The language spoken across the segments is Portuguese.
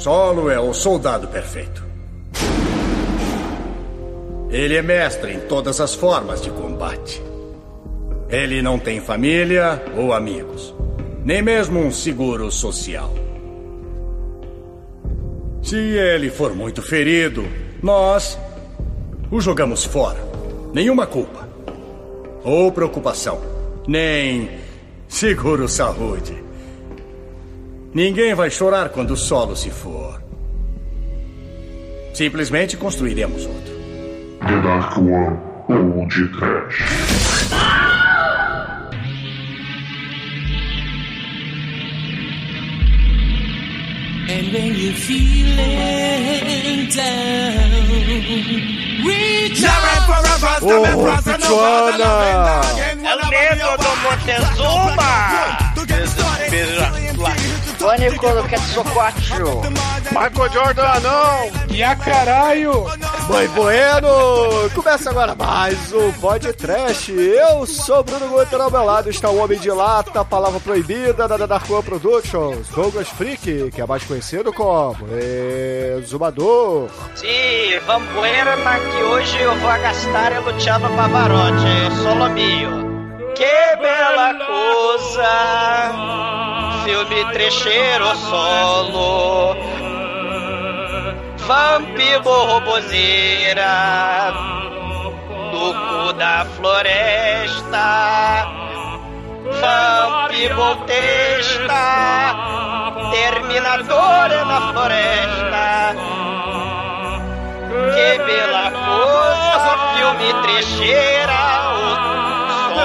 Solo é o soldado perfeito. Ele é mestre em todas as formas de combate. Ele não tem família ou amigos, nem mesmo um seguro social. Se ele for muito ferido, nós o jogamos fora. Nenhuma culpa. Ou preocupação. Nem seguro saúde. Ninguém vai chorar quando o solo se for. Simplesmente construiremos outro. The Dark One ou de Trash. And when you're feeling down, reach out. Ô, Pichona! É o medo do Montezuma! Pânico do Quetzalcoatl. Michael Jordan, não! E a caralho! Mãe Bueno! Começa agora mais um Pod Trash. Eu sou Bruno Guter, ao meu lado está o Homem de Lata, palavra proibida da Dark One Productions, Douglas Freak, que é mais conhecido como Exumador. Sim, vambuera, mas que hoje eu vou gastar é Luciano Pavarotti, eu sou Lobinho. Que bela coisa! Filme trecheiro solo. Vampiro roboseira. Do cu da floresta. Vampiro testa. Terminadora na floresta. Que bela coisa! Filme trecheira. O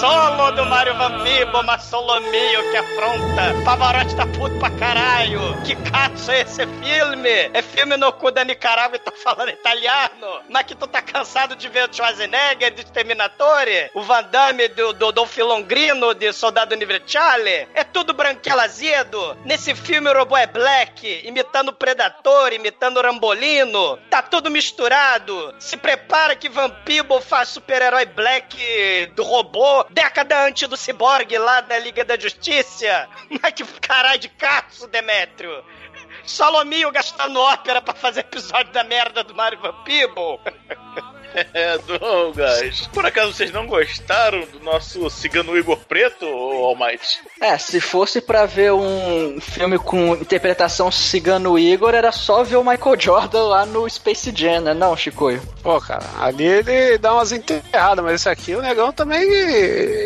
Solo do Mario Vampiro, mas solo mio que afronta. Pavarotti tá puto pra caralho. Que caço é esse filme? É filme no cu da Nicarágua e tô falando italiano. Mas que tu tá cansado de ver o Schwarzenegger de Terminatore? O Van Damme do, do Dolph Lundgrino de Soldado Universale? É tudo branquelo azedo. Nesse filme o robô é black, imitando o Predador, imitando o Rambolino. Tá tudo misturado. Se prepara que Vampiro faz super-herói black do robô, década antes do Cyborg lá da Liga da Justiça. Mas que caralho de caço, Demétrio. Solomio gastando ópera pra fazer episódio da merda do Mario Vampiro. É, Douglas. Por acaso vocês não gostaram do nosso cigano Igor Preto, ou Almighty? É, se fosse pra ver um filme com interpretação cigano Igor, era só ver o Michael Jordan lá no Space Jam, né? Não, Chicoio? Pô, cara, ali ele dá umas enterradas, mas esse aqui o negão também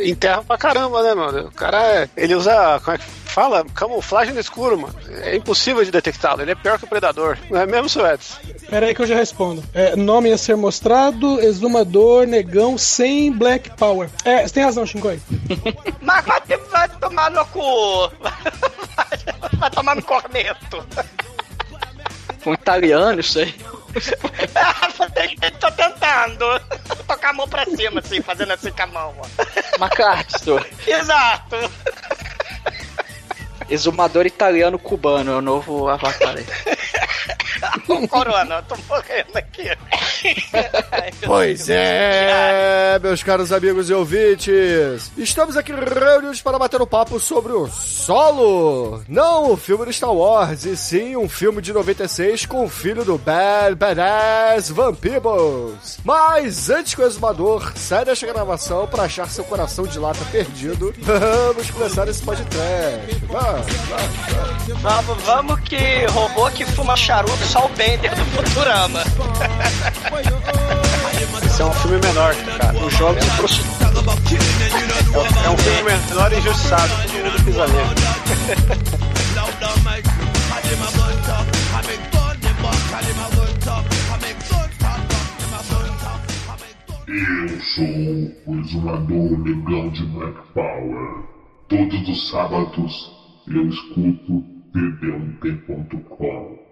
enterra pra caramba, né, mano? O cara, ele usa, como é que fala? Camuflagem no escuro, mano. É impossível de detectá-lo, ele é pior que o Predador. Não é mesmo, Suetes? Pera aí que eu já respondo. É, nome a ser mostrado, exumador, negão, sem Black Power. É, você tem razão, Shinkoi. Mas vai, ter- vai tomar no cu. Vai, vai tomar no corneto. Um italiano, isso aí. Tô tentando. Tocar a mão pra cima, assim, fazendo assim com a mão. Macastro. Exato. Exumador italiano cubano, é o novo avatar corona, eu tô morrendo aqui. Pois é, meus caros amigos e ouvintes, estamos aqui reunidos para bater um papo sobre o Solo, não o filme do Star Wars, e sim um filme de 96 com o filho do Bad Badass Vampibos. Mas antes que o exumador saia desta gravação para achar seu coração de lata perdido, vamos começar esse podcast. Vamos, vamos, vamos. Vamos, vamos que robô que fuma charuto o Bender do Futurama. Esse é um filme menor, cara. O jogos de prostituta. É um filme menor e injustiçado. Todo é mundo Eu sou o exumador negão de Black Power. Todos os sábados eu escuto pedeum.com.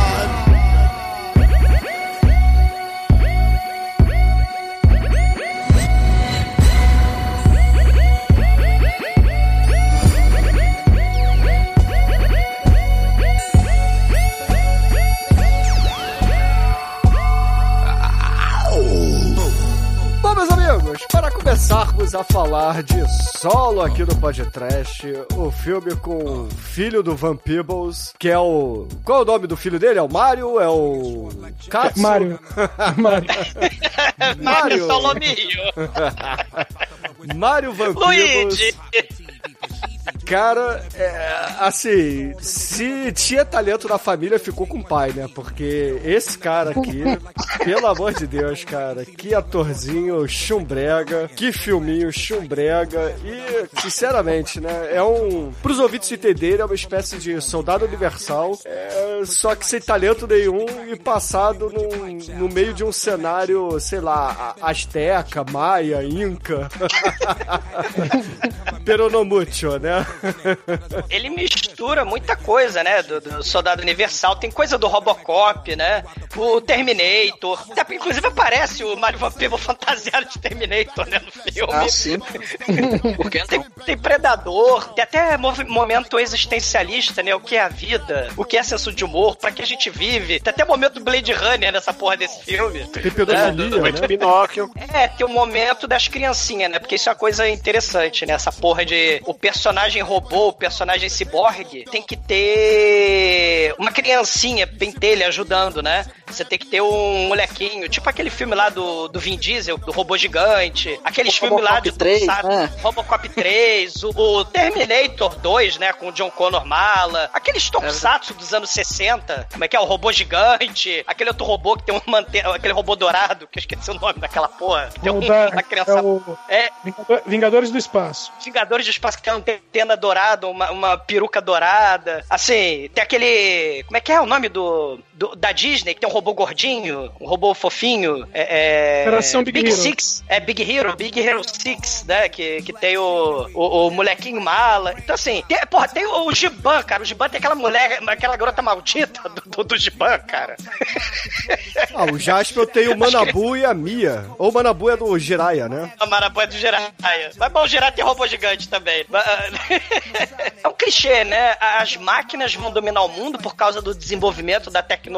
Bom, começarmos a falar de solo aqui no podcast, o filme com o filho do Van Peebles, que é o. Qual é o nome do filho dele? É o Mario? É o. Katsu? Mario. Mario. Mário Solomio. Mario Van Peebles. Luigi. Cara, é, assim, se tinha talento na família, ficou com o pai, né? Porque esse cara aqui, pelo amor de Deus, cara, que atorzinho chumbrega, que filminho chumbrega e, sinceramente, né? É um. Pros ouvintes entenderem, é uma espécie de soldado universal, é, só que sem talento nenhum e passado num, no meio de um cenário, sei lá, asteca, maia, inca. Peronomútil, né? Ele mistura muita coisa, né? Do, do Soldado Universal. Tem coisa do Robocop, né? O Terminator. Até, inclusive aparece o Mario Van Peebles fantasiado de Terminator, né? No filme. Ah, sim. Por que não? Tem, tem Predador, tem até momento existencialista, né? O que é a vida, o que é senso de humor, pra que a gente vive. Tem até momento Blade Runner nessa porra desse filme. Tem pedofilia, Muito né? Pinóquio. É, tem o momento das criancinhas, né? Porque isso é uma coisa interessante, né? Essa porra de o personagem robô, o personagem ciborgue, tem que ter uma criancinha pentelha ajudando, né? Você tem que ter um molequinho, tipo aquele filme lá do, do Vin Diesel, do robô gigante, aqueles filmes lá Robocop de 3, sabe? né? Robocop 3, o, o Terminator 2, né, com o John Connor mala, aqueles tokusatsu dos anos 60, como é que é, o robô gigante, aquele outro robô que tem um mante... aquele robô dourado, que eu esqueci o nome daquela porra, que tem um, da- uma criança... é o É, Vingador- Vingadores do Espaço. Vingadores do Espaço que tem uma antena dourada, uma, uma peruca dourada. Assim, tem aquele. Como é que é o nome do, do- da Disney? Que tem um robô gordinho, um robô fofinho. É, é- Operação Big Hero. Six. É Big Hero, Big Hero Six, né? Que, que tem o, o, o molequinho mala. Então, assim, tem, porra, tem o, o Giban, cara. O Giban tem aquela mulher, aquela garota maldita do, do, do Giban, cara. Ah, o Jasper tem o Manabu e a Mia. Ou o Manabu é do Jiraya, né? A Marabu é do Jiraiya. Mas bom, o Jiraiya tem robô gigante também. Ah, É um clichê, né? As máquinas vão dominar o mundo por causa do desenvolvimento da tecnologia,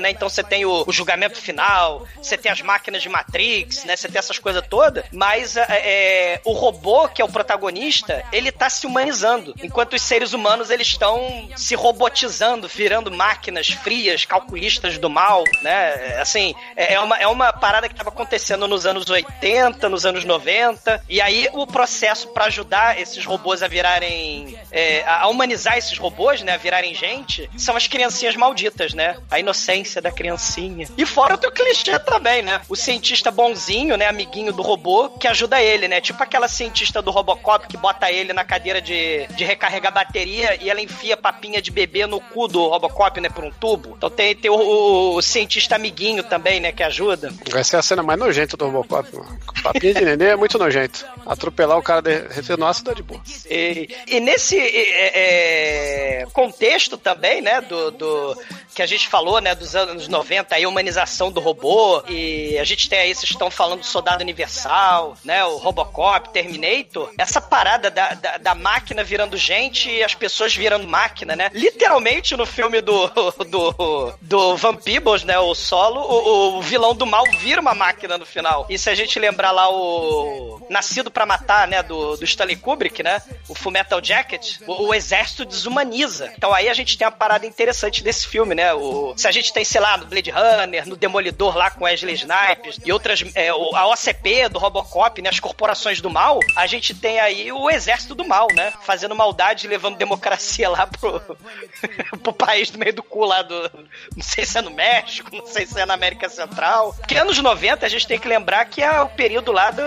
né? Então você tem o, o julgamento final, você tem as máquinas de Matrix, né? Você tem essas coisas todas. Mas ah, é, o robô, que é o protagonista, ele tá se humanizando. Enquanto os seres humanos, eles estão se robotizando, virando máquinas frias, calculistas do mal, né? Assim, é é uma, é uma parada que tava acontecendo nos anos 80, nos anos 90. E aí o processo pra ajudar esses robôs a virarem. é, a humanizar esses robôs, né? A virarem gente, são as criancinhas malditas, né? A inocência da criancinha. E fora outro clichê também, né? O cientista bonzinho, né? Amiguinho do robô, que ajuda ele, né? Tipo aquela cientista do Robocop que bota ele na cadeira de, de recarregar bateria e ela enfia papinha de bebê no cu do Robocop, né? Por um tubo. Então tem, tem o, o- o cientista amiguinho também, né? Que ajuda. Essa é a cena mais nojenta do Robocop, mano. Papinha de neném é muito nojento. Atropelar o cara derretendo ácido é de boa. E, e nesse é, é, contexto também, né, do, do- que a gente falou, né, dos anos 90, aí, a humanização do robô, e a gente tem aí, vocês estão falando do Soldado Universal, né, o Robocop, Terminator, essa parada da, da, da máquina virando gente e as pessoas virando máquina, né, literalmente no filme do, do, do Van Peebles, né, o Solo, o, o vilão do mal vira uma máquina no final. E se a gente lembrar lá o Nascido pra Matar, né, do, do Stanley Kubrick, né, o Fullmetal Jacket, o, o exército desumaniza. Então aí a gente tem uma parada interessante desse filme, né, O, se a gente tem, sei lá, no Blade Runner, no Demolidor lá com Wesley Snipes e outras, é, a OCP do Robocop, né? As corporações do mal, a gente tem aí o exército do mal, né? Fazendo maldade levando democracia lá pro, pro país do meio do cu lá do. Não sei se é no México, não sei se é na América Central. Porque anos 90 a gente tem que lembrar que é o período lá do,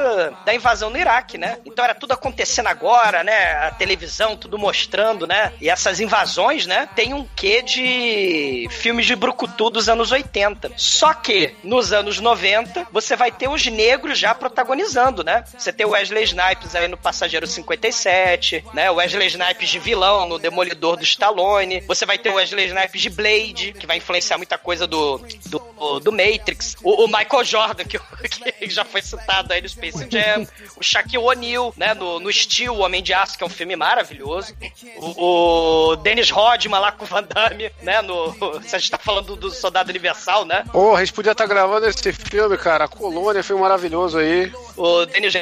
da invasão no Iraque, né? Então era tudo acontecendo agora, né? A televisão, tudo mostrando, né? E essas invasões, né? Tem um quê de filmes de brucutu dos anos 80. Só que nos anos 90 você vai ter os negros já protagonizando, né? Você tem o Wesley Snipes aí no Passageiro 57, né? O Wesley Snipes de vilão no Demolidor do Stallone. Você vai ter o Wesley Snipes de Blade, que vai influenciar muita coisa do, do, do Matrix. O, o Michael Jordan, que, que já foi citado aí no Space Jam. O Shaquille O'Neal, né? No, no Steel, O Homem de Aço, que é um filme maravilhoso. O, o Dennis Rodman lá com o Van Damme, né? No, se a gente tá falando do Soldado Universal, né? Porra, a gente podia estar gravando esse filme, cara. A Colônia, filme maravilhoso aí. O Dennis,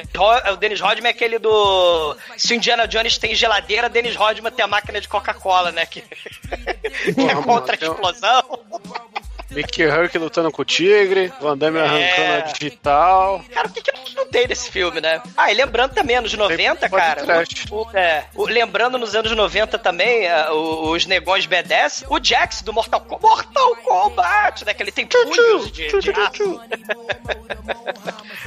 o Dennis Rodman é aquele do. Se o Indiana Jones tem geladeira, Dennis Rodman tem a máquina de Coca-Cola, né? Que, que é contra a explosão. Mickey Herc lutando com o tigre, Van Damme É. arrancando a digital. Cara, o que, que não tem nesse filme, né? Ah, e lembrando também, anos 90, pode cara. o- o- é, o- lembrando nos anos 90 também, o- os negões B10, o Jax do Mortal Kombat. Mortal Kombat, né? Que ele tem punhos de, de aço.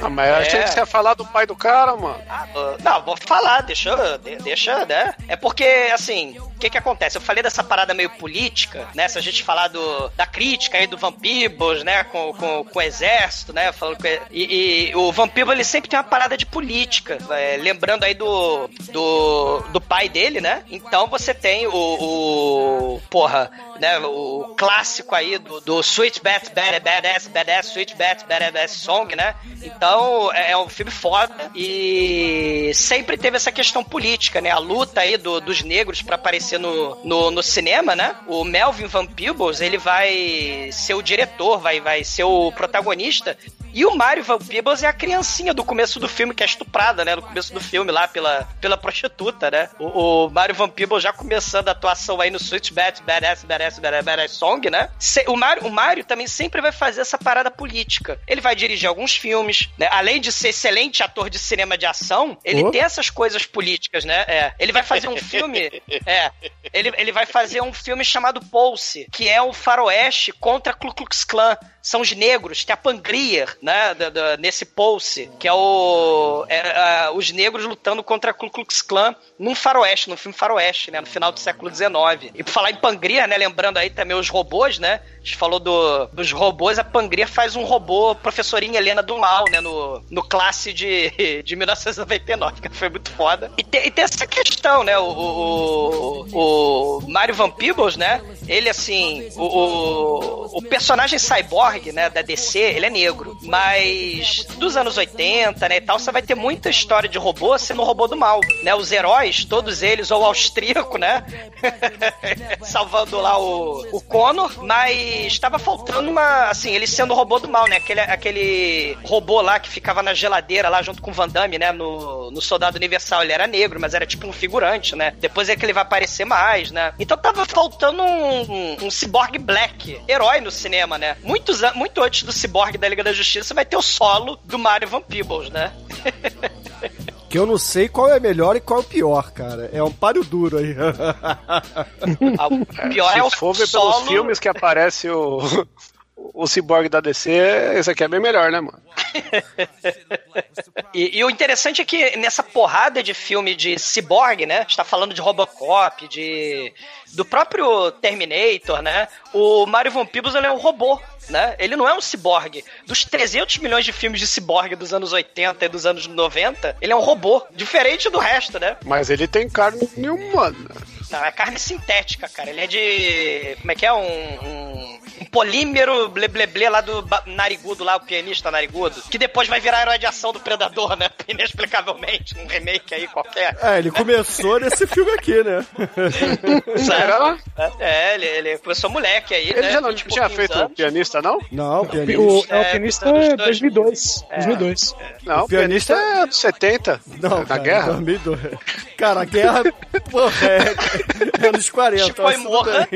Ah, mas eu achei É. que você ia falar do pai do cara, mano. Ah, Não, vou falar, deixa, deixa, né? É porque, assim, o que que acontece? Eu falei dessa parada meio política, né? Se a gente falar do, da crítica aí do Van Peebles, né? Com, com, com o exército, né? Falando que, e, e o Van Peebles, ele sempre tem uma parada de política. é, lembrando aí do, do, do pai dele, né? Então você tem o, o porra, né? O clássico aí do, do Sweet Bat Bad Badass Badass Sweet Bat Badass Song, né? Então é é um filme foda e sempre teve essa questão política, né? A luta aí do- dos negros pra aparecer no, no, no cinema, né? O Melvin Van Peebles, ele vai ser o diretor, vai, vai ser o protagonista. E o Mario Van Peebles é a criancinha do começo do filme, que é estuprada, né? No começo do filme, lá pela, pela prostituta, né? O, o Mario Van Peebles já começando a atuação aí no Switch Bat, Badass, Badass, Badass, Badass Song, né? Se- o, Mario, o Mario também sempre vai fazer essa parada política. Ele vai dirigir alguns filmes, né? Além de ser excelente ator de cinema de ação, ele Oh. tem essas coisas políticas, né? É. Ele vai fazer um filme. é. Ele, ele vai fazer um filme chamado Pulse, que é o faroeste contra Ku Klux Klan. São os negros, tem a Pangrier, né? da- da- nesse Pulse, que é o. é, é, os negros lutando contra a Ku Klux Klan num faroeste, num filme faroeste, né? No final do século XIX. E por falar em Pangrier, né? Lembrando aí também os robôs, né? A gente falou do, dos robôs, a Pangria faz um robô professorinha Helena do Mal, né? No, no classe de, de 1999, que foi muito foda. E tem, e tem essa questão, né? O, o, o, o Mario Van Peebles, né? Ele, assim, o, o, o personagem cyborg, né, da DC, ele é negro. Mas dos anos 80, né, e tal, você vai ter muita história de robô sendo o robô do mal, né? Os heróis, todos eles, ou austríaco, né? Salvando lá o, o Connor, mas estava faltando uma, assim, ele sendo o robô do mal, né? Aquele, aquele robô lá que ficava na geladeira lá junto com o Van Damme, né? No, no Soldado Universal, ele era negro, mas era tipo um figurante, né? Depois é que ele vai aparecer mais, né? Então tava faltando um, um, um Cyborg Black, herói no cinema, né? Muitos, muito antes do Cyborg da Liga da Justiça vai ter o solo do Mario Van Peebles, né? Que eu não sei qual é melhor e qual é o pior, cara. É um páreo duro aí. Ah, O pior Se é o for ver solo... pelos filmes que aparece o, o Cyborg da DC, esse aqui é bem melhor, né, mano? E, e o interessante é que nessa porrada de filme de cyborg, né? Está falando de Robocop, de do próprio Terminator, né? O Mario Van Peebles ele é um robô, né? Ele não é um cyborg. Dos 300 milhões de filmes de cyborg dos anos 80 e dos anos 90, ele é um robô, diferente do resto, né? Mas ele tem carne humana. Não, é carne sintética, cara. Ele é de. Como é que é? Um, um, um polímero ble, ble, ble lá do narigudo, lá, o pianista narigudo. Que depois vai virar herói de ação do Predador, né? Inexplicavelmente, num remake aí qualquer. É, ele começou nesse filme aqui, né? Será? É, ele, ele começou moleque aí, Ele né? já não 20 tinha feito o anos. pianista, não? Não, o O, pianista. é, o É, pianista é anos 2002. 2002. Não, o pianista pianista é dos 70. Não, na cara, guerra. 2002. Cara, a guerra. Porra, é, anos 40. Chico e morra.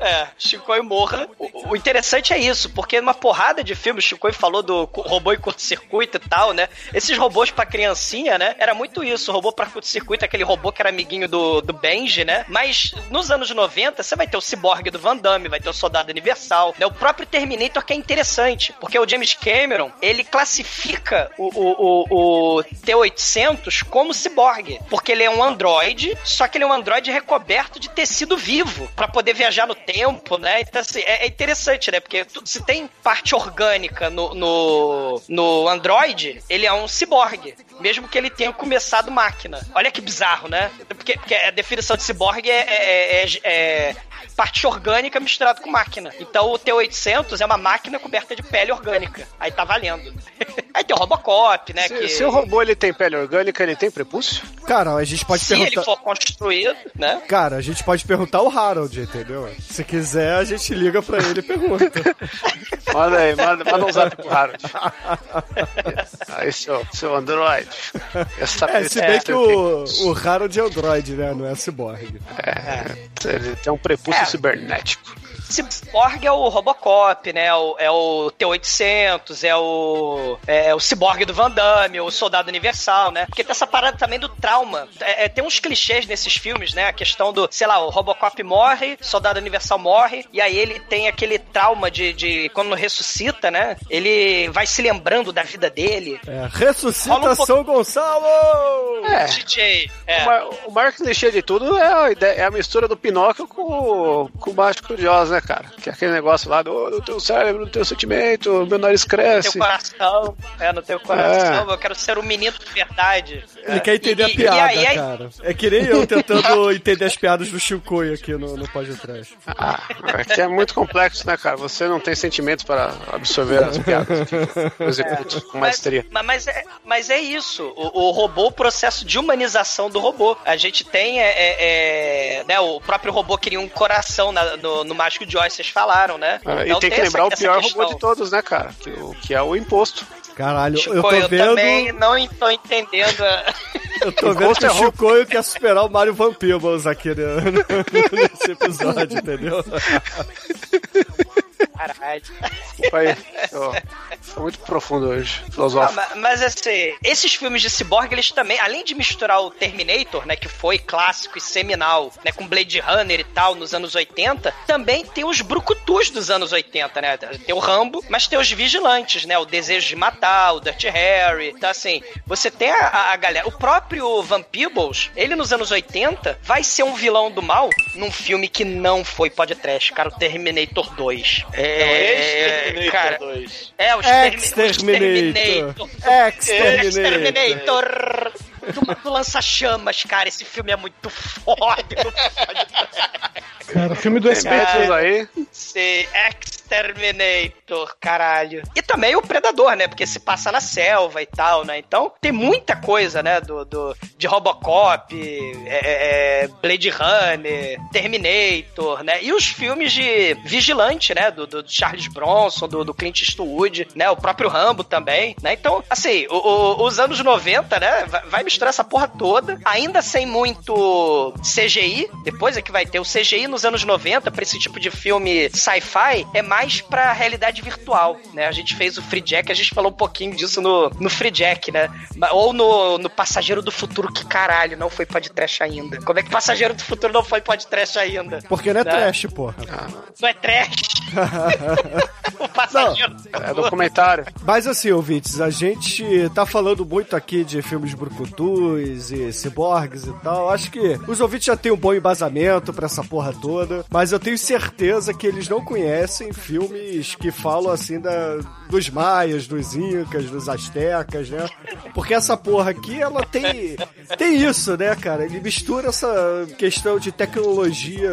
É, Chico e morra. O, o interessante é isso, porque numa porrada de filmes, Chico falou do robô e curto-circuito e tal, né? Esses robôs pra criancinha, né? Era muito isso. Robô pra curto-circuito, aquele robô que era amiguinho do, do Benji, né? Mas nos anos 90, você vai ter o Cyborg do Van Damme, vai ter o Soldado Universal, né? O próprio Terminator que é interessante, porque o James Cameron, ele classifica o, o, o, o T-800 como ciborgue, porque ele é um androide, só que ele é um androide recoberto de tecido vivo, pra poder viajar no tempo, né? Então, assim, é, é interessante, né? Porque se tem parte orgânica no, no, no androide, ele é um ciborgue, mesmo que ele tenha começado máquina. Olha que bizarro, né? Porque, porque a definição de ciborgue é, é- é- é parte orgânica misturada com máquina. Então o T-800 é uma máquina coberta de pele orgânica. Aí tá valendo. Aí tem o Robocop, né? Se, que... se o robô ele tem pele orgânica, ele tem prepúcio? Cara, a gente pode Se ele perguntar. for construído, né? Cara, a gente pode perguntar o Harold, entendeu? Se quiser, a gente liga pra ele e pergunta. Manda aí, manda, manda um zap pro Harold. Aí, seu, seu Android. Essa É, se bem que o, o Harold é Android, né? Não é cyborg. É, ele tem um prepúcio É. cibernético. Cyborg é o Robocop, né? É o T-800, é o é o Cyborg do Van Damme, o Soldado Universal, né? Porque tem essa parada também do trauma. É, é, tem uns clichês nesses filmes, né? A questão do, sei lá, o Robocop morre, Soldado Universal morre, e aí ele tem aquele trauma de, de quando ressuscita, né? Ele vai se lembrando da vida dele. É, ressuscita um pouco- São Gonçalo! É. DJ, é. O, ma- o maior clichê de tudo é a, ideia- é a mistura do Pinóquio com, o- com o Mágico de Oz, né, cara? Que é aquele negócio lá do "Oh, no teu cérebro, no teu sentimento, meu nariz No teu cresce. coração, é, no teu coração, eu quero ser um menino de verdade. Ele quer entender E- a piada, e aí- aí- cara. É que nem eu tentando entender as piadas do Chicoio aqui no, no Pode Trás. Ah, é que é muito complexo, né, cara? Você não tem sentimentos para absorver as piadas que executo com maestria. Mas, mas, é, mas é isso. O, o robô, o processo de humanização do robô. A gente tem. É, é, é, né, o próprio robô queria um coração na- no, no Mágico de Oz, vocês falaram, né? Ah, Então e tem que essa- lembrar o essa pior questão. robô de todos, né, cara? Que, o- que é o imposto. Caralho, Chico, eu tô eu vendo. também não estou entendendo. a- Eu tô vendo que o Chicoio quer superar o Mario Van Peebles aqui né, nesse episódio, entendeu? Caralho. Foi, ó, muito profundo hoje, Ah, filosófico. ma- mas assim, esses filmes de cyborg, eles também, além de misturar o Terminator, né, que foi clássico e seminal, né, com Blade Runner e tal, nos anos 80, também tem os brucutus dos anos 80, né? Tem o Rambo, mas tem os vigilantes, né? O Desejo de Matar, o Dirty Harry. Então, assim, você tem a, a- a galera. O próprio Van Peebles, ele nos anos 80, vai ser um vilão do mal num filme que não foi podcast, cara, o Terminator 2. É, Ex-Terminator cara, 2. é, o Extermi- o Exterminator. Exterminator. Exterminator. Do, do lança-chamas, cara. Esse filme é muito foda. Cara, filme do SBT. aí. Esse Exterminator, caralho. E também o Predador, né? Porque se passa na selva e tal, né? Então tem muita coisa, né? Do, do, de Robocop, é, é, Blade Runner, Terminator, né? E os filmes de Vigilante, né? Do, do Charles Bronson, do, do Clint Eastwood, né? O próprio Rambo também, né? Então, assim, o- o- os anos 90, né? Vai, misturar essa porra toda, ainda sem muito CGI. Depois é que vai ter o CGI nos anos 90 pra esse tipo de filme sci-fi é mais pra realidade virtual, né? A gente fez o Free Jack, a gente falou um pouquinho disso no, no Free Jack, né? Ou no, no Passageiro do Futuro, que caralho, não foi podcast ainda. Como é que Passageiro do Futuro não foi podcast ainda? Porque não é Né? trash, porra. Não é trash. o Passageiro do É documentário. Mas assim, ouvintes, a gente tá falando muito aqui de filmes brucutus e ciborgues e tal. Acho que os ouvintes já têm um bom embasamento pra essa porra toda, mas eu tenho certeza que eles não conhecem filmes que falam assim da, dos maias, dos incas, dos astecas, né? Porque essa porra aqui, ela tem tem isso, né, cara? Ele mistura essa questão de tecnologia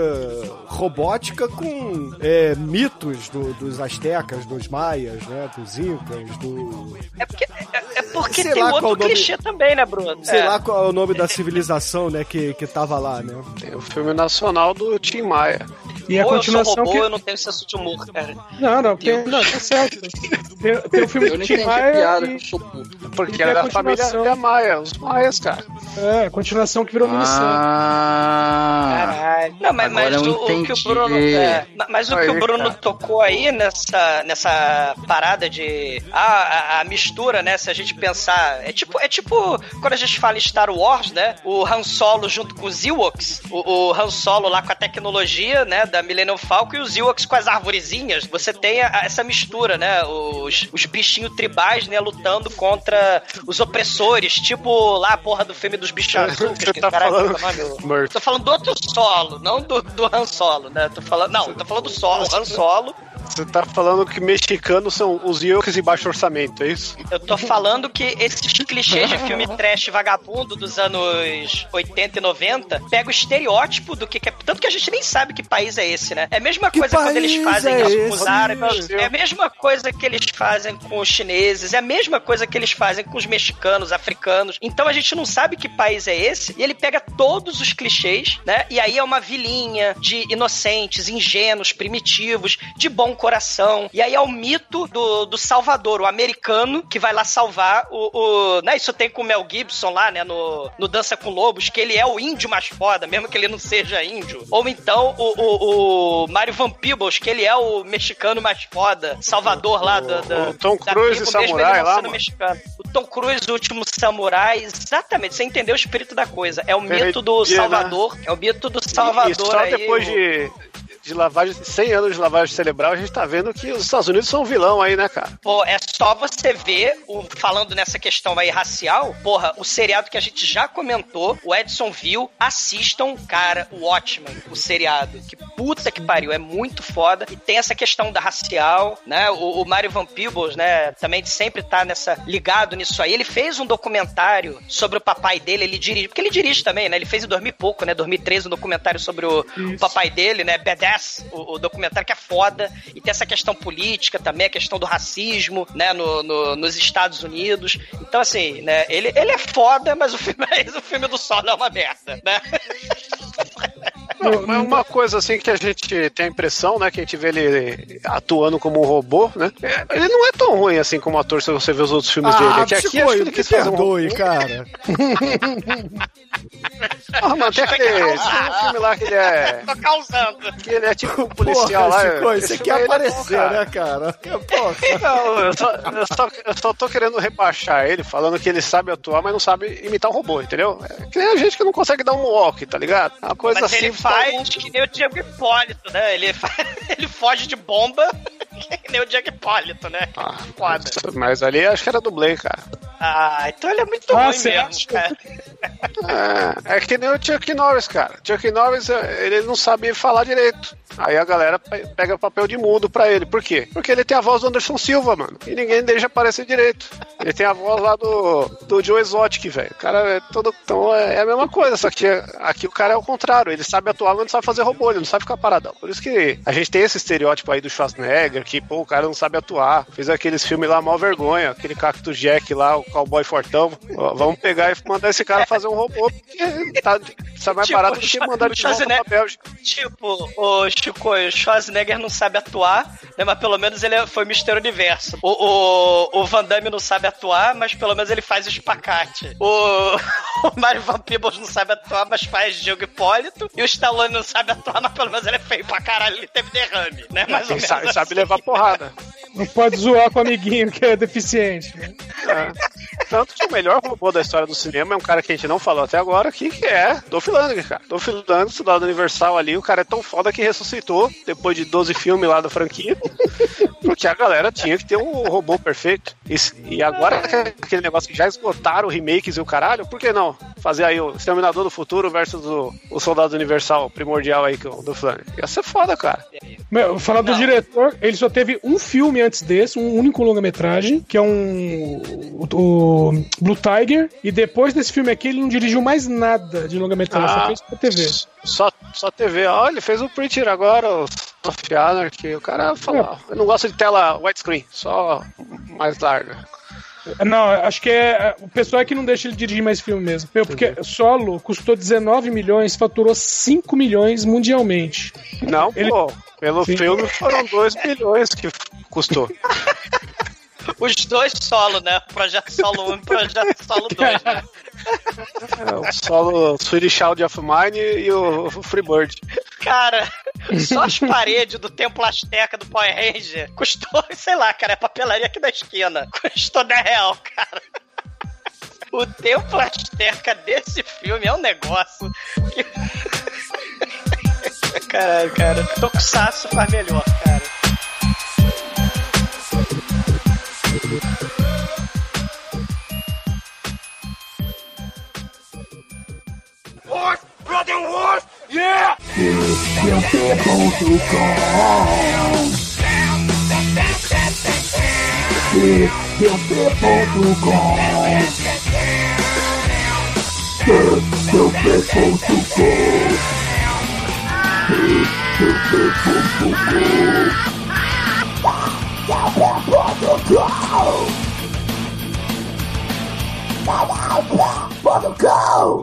robótica com é, mitos do- dos astecas, dos maias, né? Dos incas, do É porque, é, é porque Sei tem outro nome- clichê também, né, Bruno? Sei É. lá qual é o nome da civilização, né, que, que tava lá, né? Tem o filme nacional do Tim Maia. E a Ou eu sou continuação robô, que- eu não tenho senso de humor, cara. Não, não, tem, não, tá certo. Tem, tem o filme Eu do não Tim Maia piada, e-. Porque E era a da família da Maia, os Maias, cara. É, a continuação que virou minissérie. Ah, Caralho. Não, mas, mas o, o que o. Bruno. é, ma- mas o que o Bruno cara. tocou aí nessa, nessa parada de. Ah, a, a mistura, né? Se a gente pensar. É tipo, é tipo quando a gente fala em Star Wars, né? O Han Solo junto com os Ewoks. O, o Han Solo lá com a tecnologia, né? Da Millennium Falcon e os Ewoks com as arvorezinhas. Você tem a- a- essa mistura, né? Os, os bichinhos tribais, né? Lutando contra os opressores. Tipo lá a porra do filme dos bichos azuis. Você que tá caralho, falando- é? Murphy. Tô falando do outro solo, não do, do Han Solo, né? Tô falando, não, tô falando do solo, Han Solo. Você tá falando que mexicanos são os Yokes de baixo orçamento, é isso? Eu tô falando que esses clichês de filme trash vagabundo dos anos 80 e 90 pega o estereótipo do que, que é. Tanto que a gente nem sabe que país é esse, né? É a mesma Que coisa quando eles fazem é isso com os árabes. É a mesma coisa que eles fazem com os chineses. É a mesma coisa que eles fazem com os mexicanos, africanos. Então a gente não sabe que país é esse. E ele pega todos os clichês, né? E aí é uma vilinha de inocentes, ingênuos, primitivos, de bom coração. E aí é o mito do, do Salvador, o americano que vai lá salvar o. o né? Isso tem com o Mel Gibson lá, né? No, no Dança com Lobos, que ele é o índio mais foda, mesmo que ele não seja índio. Ou então o, o, o Mario Van Peebles, que ele é o mexicano mais foda, Salvador lá da. da o Tom Cruise, mesmo samurai lá, mexicano. O Tom Cruise, o último samurai, exatamente, você entendeu o espírito da coisa. É o mito do né? Salvador, é o mito do Salvador e só aí, depois de, de lavagem, 100 anos de lavagem cerebral, a gente tá vendo que os Estados Unidos são um vilão aí, né, cara? Pô, é só você ver, o, falando nessa questão aí racial, porra, o seriado que a gente já comentou, o Edson viu, assistam, cara, o Watchmen, o seriado. Que puta que pariu, é muito foda. E tem essa questão da racial, né? O, o Mario Van Peebles, né, também sempre tá nessa, ligado nisso aí. Ele fez um documentário sobre o papai dele, ele dirige, porque ele dirige também, né? Ele fez em 2000 e pouco, né? 2013, um documentário sobre o, o papai dele, né? Badass, o, o documentário que é foda. E tem essa questão política também, a questão do racismo, né? No, no- nos Estados Unidos. Então, assim, né? Ele, ele é foda, mas o filme, o filme do Solo é uma merda, né? Não, mas uma coisa assim que a gente tem a impressão, né, que a gente vê ele atuando como um robô, né? é- Ele não é tão ruim assim como ator se você vê os outros filmes dele. É que aqui acho que ele quis fazer um perdoe, cara. Ah, mano, tem aquele tem um filme lá que ele é. Tô causando. Que ele é tipo um policial Porra, lá. Chico, esse você quer é bom, aparecer, cara. né, cara? Porra. Não, eu só, eu, só, eu só tô querendo rebaixar ele, falando que ele sabe atuar, mas não sabe imitar um robô, entendeu? É que nem a gente que não consegue dar um walk, tá ligado? Uma coisa Mas assim. ele faz que nem o Diego Hipólito, né? Ele, ele foge de bomba que nem o Diego Hipólito, né? Ah, Foda. Mas ali acho que era dublê, cara. Ah, então ele é muito Ah, ruim mesmo, acha? cara. É, é que nem o Chuck Norris, cara. Chuck Norris, eh, ele não sabia falar direito. Aí a galera pe- pega papel de mudo pra ele. Por quê? Porque ele tem a voz do Anderson Silva, mano. E ninguém deixa aparecer direito. Ele tem a voz lá do, do Joe Exotic, velho. O cara é todo. Então é, é a mesma coisa, só que aqui o cara é o contrário. Ele sabe atuar, mas não sabe fazer robô, ele não sabe ficar paradão. Por isso que a gente tem esse estereótipo aí do Schwarzenegger, que, pô, o cara não sabe atuar. Fez aqueles filmes lá, mal vergonha. Aquele Cactus Jack lá, o cowboy fortão. Ó, vamos pegar e mandar esse cara fazer um robô, porque tá, sai mais Tipo, barato do que mandar ele de volta pra Bélgica. Tipo, o Chico, o Schwarzenegger não sabe atuar, né? Mas pelo menos ele é- foi Mr. Universo. O, o, o Van Damme não sabe atuar, mas pelo menos ele faz o espacate. O, o Mario Van Peebles não sabe atuar, mas faz Diogo Hipólito. E o Stallone não sabe atuar, mas pelo menos ele é feio pra caralho, ele teve derrame, né? Mais ou Ele menos. sabe, sabe assim. levar porrada. Não pode zoar com o amiguinho que é deficiente. né? É. Tanto que o melhor robô da história do cinema é um cara que a gente não falou até agora que é Dolph Lundgren, cara. Dolph Lundgren, estudado da Universal ali, o cara é tão foda que ressuscitou depois de 12 filmes lá da franquia, porque a galera tinha que ter um robô perfeito. E, e agora aquele negócio que já esgotaram remakes e o caralho, por que não fazer aí o Exterminador do Futuro versus o, o Soldado Universal primordial aí que o Dolph Lundgren? Ia ser foda, cara. Meu, falar do Não. diretor, ele só teve um filme antes desse, um único longa-metragem, que é um. O, o Blue Tiger. E depois desse filme aqui, ele não dirigiu mais nada de longa-metragem, só Ah. fez pra TV. Só, só TV. Ó, ele fez o Preacher agora, o Soft Anarchy. O cara falou, eu não gosto de tela widescreen, só mais larga. Não, acho que é. O pessoal é que não deixa ele dirigir mais filme mesmo. Meu, porque Solo custou 19 milhões, faturou 5 milhões mundialmente. Não, Ele- pô. Pelo Sim. filme foram 2 milhões que custou. Os dois solo, né? Projeto Solo 1 e Projeto Solo 2, né? É, o solo Swedish Child of Mine e o Freebird. Cara, só as paredes do Templo Azteca do Power Ranger custou, sei lá, cara, é papelaria aqui da esquina. Custou 10 real, cara. O Templo Azteca desse filme é um negócio que... Caralho, cara. Tokusatsu faz melhor, cara. Horse, brother, horse, yeah.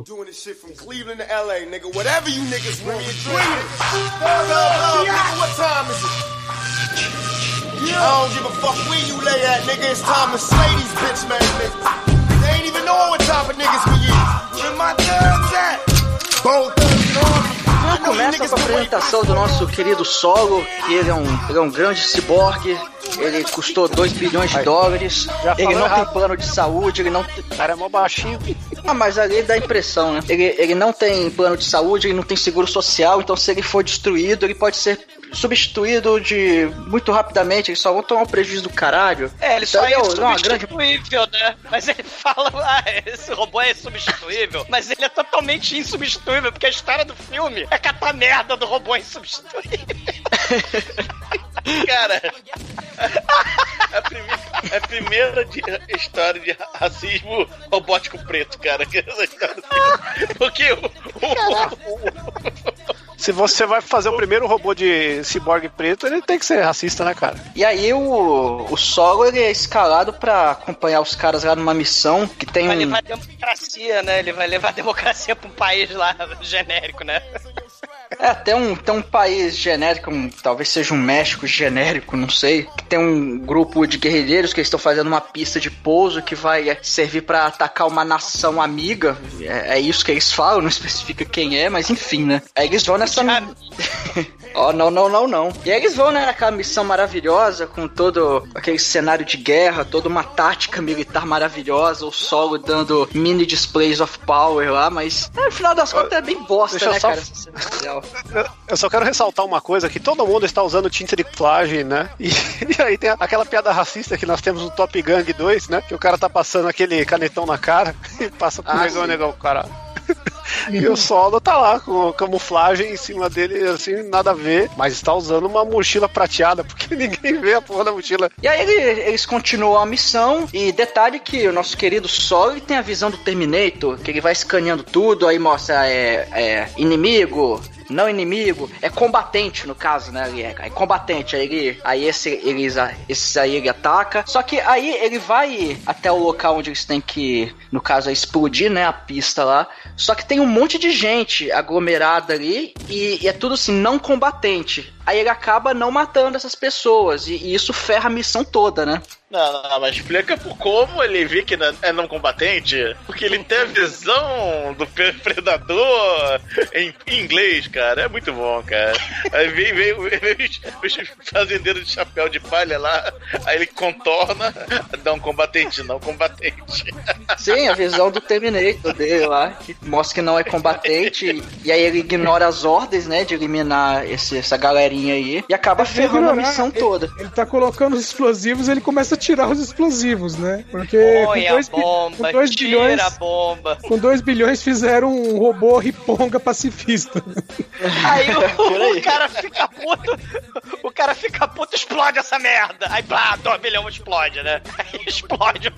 Doing this shit from Cleveland to LA, nigga. Whatever you niggas want to do. nigga, what time is it? I don't give a fuck where you lay at, nigga. It's time to slay these bitch man niggas. Ain't even knowing what type of niggas we is. Where my thugs at? Thugs and army. You começa com a apresentação do nosso querido Solo, que ele é um, ele é um grande ciborgue, ele custou 2 bilhões de dólares, já ele não tem errado. plano de saúde, ele não tem... O cara é mó baixinho. Ah, mas ali dá impressão, né? Ele, ele não tem plano de saúde, ele não tem seguro social, então se ele for destruído, ele pode ser substituído de muito rapidamente, eles só vão tomar um prejuízo do caralho. É, ele só é Então, é uma grande né? Mas ele fala, ah, esse robô é insubstituível. Mas ele é totalmente insubstituível, porque a história do filme é catar merda do robô insubstituível. Cara, a primeira, a primeira de- história de racismo robótico preto, cara. que essa história do filme. Porque o, o- o- Se você vai fazer o primeiro robô de ciborgue preto, ele tem que ser racista, né, cara? E aí o, o Solo ele é escalado pra acompanhar os caras lá numa missão que tem Vai levar democracia, né? Ele vai levar democracia pra um país lá genérico, né? É, até um, tem um país genérico, um- talvez seja um México genérico, não sei. Que tem um grupo de guerrilheiros que estão fazendo uma pista de pouso que vai é, servir pra atacar uma nação amiga. É, é isso que eles falam, não especifica quem é, mas enfim, né? Aí eles vão nessa. Ó, não, não, não, não. E aí eles vão, né, naquela missão maravilhosa, com todo aquele cenário de guerra, toda uma tática militar maravilhosa, o solo dando mini displays of power lá, mas é, no final das contas é bem bosta, Deixa né, só- cara? Eu- Eu só quero ressaltar uma coisa, que todo mundo está usando tinta de plágio, né? E, e aí tem aquela piada racista que nós temos no Top Gang 2, né? Que o cara tá passando aquele canetão na cara e passa pro Ah, negão, sim. negão, cara. E o solo tá lá com camuflagem em cima dele, assim, nada a ver, mas está usando uma mochila prateada, porque ninguém vê a porra da mochila. E aí ele- eles continuam a missão e detalhe que o nosso querido Sol ele tem a visão do Terminator, que ele vai escaneando tudo, aí mostra é, é, inimigo, não inimigo, é combatente no caso, né? Ele é, é combatente, aí ele, aí esse eles, esse aí ele ataca. Só que aí ele vai até o local onde eles têm que, no caso, é explodir, né? A pista lá. Só que tem um monte de gente aglomerada ali e, e é tudo assim não combatente. Aí ele acaba não matando essas pessoas e, e isso ferra a missão toda, né? Não, não, mas explica por como ele vê que não- é não combatente. Porque ele tem a visão do predador em inglês, cara. É muito bom, cara. Aí vem, vem, vem os, os fazendeiros de chapéu de palha lá, aí ele contorna, um combatente, não combatente. Sim, a visão do Terminator dele lá, que mostra que não é combatente, e aí ele ignora as ordens, né, de eliminar esse- essa galerinha aí, e acaba ferrando a ignorar, missão ele- toda. Ele tá colocando os explosivos, ele começa a tirar os explosivos, né? Porque Põe com a dois, bi- bomba, com dois tira bilhões, a bomba. com 2 bilhões fizeram um robô riponga pacifista. Aí o, aí. o cara fica puto, o cara fica puto, explode essa merda. Aí, blá, 2 bilhões explode, né? Aí explode.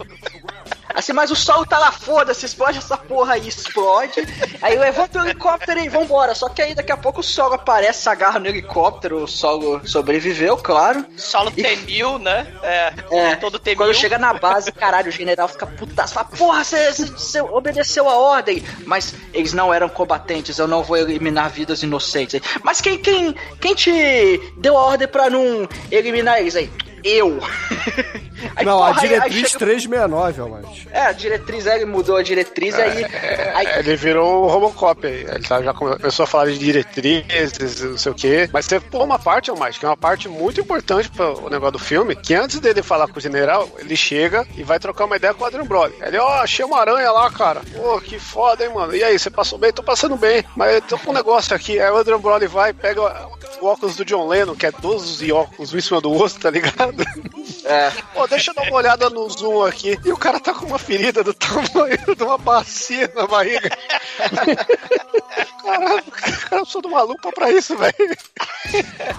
O- Assim, mas o solo tá lá, foda-se, explode essa porra aí, explode. Aí levanta o helicóptero e vambora. Só que aí daqui a pouco o solo aparece, agarra no helicóptero, o solo sobreviveu, claro. Solo T-1000, né? É, É, todo T-1000. quando chega na base, caralho, o general fica putaço, fala, porra, você obedeceu a ordem. Mas eles não eram combatentes, eu não vou eliminar vidas inocentes. Mas quem, quem, quem te deu a ordem pra não eliminar eles aí? Eu. Aí, não, porra, a diretriz aí chega- 369, Almighty. É, a diretriz, aí ele mudou a diretriz, aí, aí É, Ele virou o Robocop aí. Ele tá- já começou a falar de diretrizes, não sei o quê. Mas você pôr uma parte, mais que é uma parte muito importante pro negócio do filme, que antes dele falar com o general, ele chega e vai trocar uma ideia com o Adrian Brody. Ele, ó, achei uma aranha lá, cara. Pô, que foda, hein, mano. E aí, você passou bem? Tô passando bem. Mas eu tô com um negócio aqui. Aí o Adrian Brody vai, pega o óculos do John Lennon, que é 12 óculos um em cima do outro, tá ligado? É. Pô, deixa eu dar uma olhada no zoom aqui. E o cara tá com uma ferida do tamanho de uma bacia na barriga. Caralho, o cara precisou de uma lupa pra isso, velho.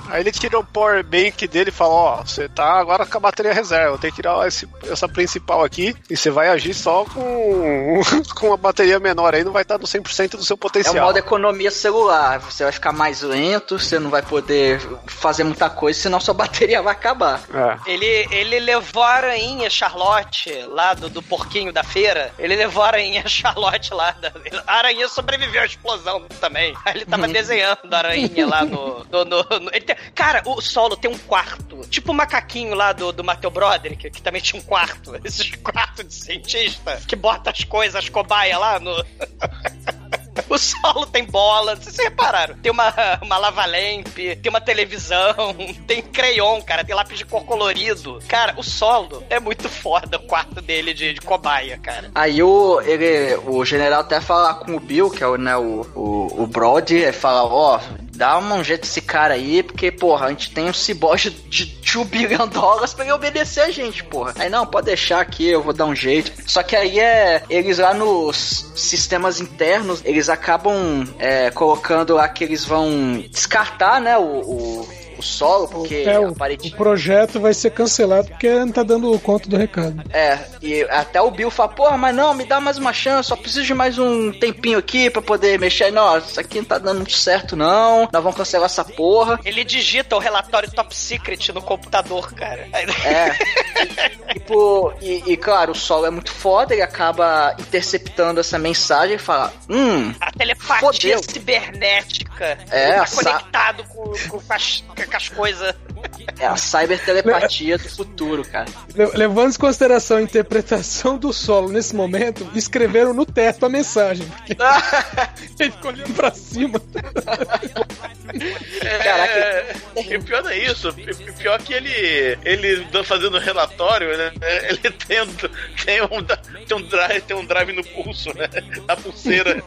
Aí ele tira o power bank dele e fala: Ó, você tá agora com a bateria reserva, tem que tirar esse- essa principal aqui e você vai agir só com, com uma bateria menor aí, não vai estar no 100% do seu é o potencial. modo economia celular. Você vai ficar mais lento, você não vai poder fazer muita coisa, senão sua bateria vai acabar. É. Ele, ele levou a aranha Charlotte lá do, do porquinho da feira. Ele levou a aranha Charlotte lá. Da, a aranha sobreviveu à explosão também. Aí ele tava desenhando a aranha lá no. no- no- no- tem- cara, o solo tem um quarto. Tipo o macaquinho lá do, do Mateu Brother, que, que também tinha um quarto. Esses quartos de cientista que bota as coisas, as cobaias lá no. O solo tem bola, vocês repararam? Tem uma, uma lava-lamp, tem uma televisão, tem crayon, cara, tem lápis de cor colorido. Cara, o solo é muito foda, o quarto dele de, de cobaia, cara. Aí o, ele, o general até fala com o Bill, que é o, né, o, o, o Brody, ele fala, ó, dá um jeito esse cara aí, porque, porra, a gente tem um cibote de 2 bilhão de dólares pra ele obedecer a gente, porra. Aí, não, pode deixar aqui, eu vou dar um jeito. Só que aí é, eles lá nos sistemas internos, eles acabam é, colocando lá que eles vão descartar, né, o, o solo, porque É, o, aparentemente... o projeto vai ser cancelado porque não tá dando conta do recado. É, e até o Bill fala, porra, mas não, me dá mais uma chance, só preciso de mais um tempinho aqui pra poder mexer. Não, isso aqui não tá dando muito certo, não. Nós vamos cancelar essa porra. Ele digita o relatório top secret no computador, cara. É. tipo, e, e, claro, o solo é muito foda, ele acaba interceptando essa mensagem e fala, hum, A telepatia Fodeu. cibernética. É, tá conectado com, com, com com as coisas. é a cybertelepatia do futuro, cara. Le- Levando em consideração a interpretação do solo nesse momento, escreveram no teto a mensagem. Porque ele ficou olhando pra cima. Caraca. É, e pior não é isso. Pior que ele, ele tá fazendo relatório, né? Ele tem um, tem um, tem um, drive, tem um drive no pulso, né? Na pulseira.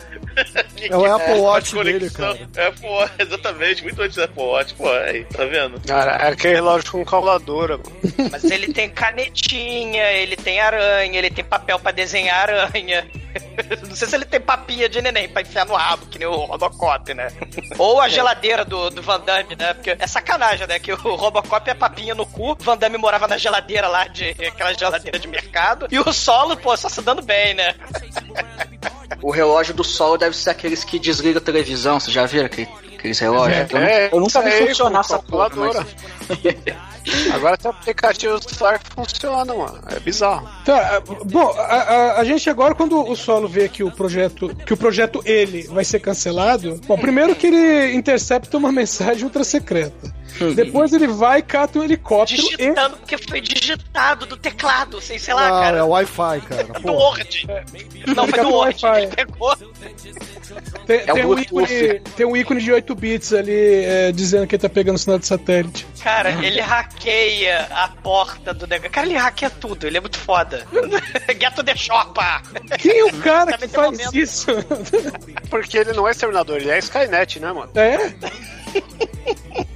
Que- É o Apple Watch dele, cara. É, pô, exatamente, muito antes do Apple Watch, pô, aí, tá vendo? Cara, é aquele relógio com calculadora. Mas ele tem canetinha, ele tem aranha, ele tem papel pra desenhar aranha. Não sei se ele tem papinha de neném pra enfiar no rabo, que nem o Robocop, né? Ou a geladeira do, do Van Damme, né? Porque é sacanagem, né? Que o Robocop é papinha no cu, Van Damme morava na geladeira lá, de aquela geladeira de mercado, e o solo, pô, só se dando bem, né? O relógio do solo deve ser aqueles que desligam a televisão, vocês já viram aquele, aqueles relógios? É, eu, nu- é, eu nunca vi funcionar essa porra, mas... Agora tem aplicativos do celular funcionam, mano. É bizarro. Tá, bom, a, a- a gente agora, quando o Solo vê que o projeto, que o projeto ele vai ser cancelado, bom, primeiro que ele intercepta uma mensagem ultra secreta. Depois ele vai, cata um helicóptero e Digitando, porque foi digitado do teclado, sei, sei lá, Não, cara. é Wi-Fi, cara. Do. Word. Não, foi do Word. Wi-Fi. Ele pegou. tem, É o tem um ícone, tem um ícone de 8 bits ali é, dizendo que ele tá pegando sinal de satélite. Cara, ele hackeia a porta do negócio. Cara, ele hackeia tudo, ele é muito foda. Get the shopper! Quem é o cara que Também tem faz momento. isso? Porque ele não é exterminador, ele é Skynet, né, mano? É?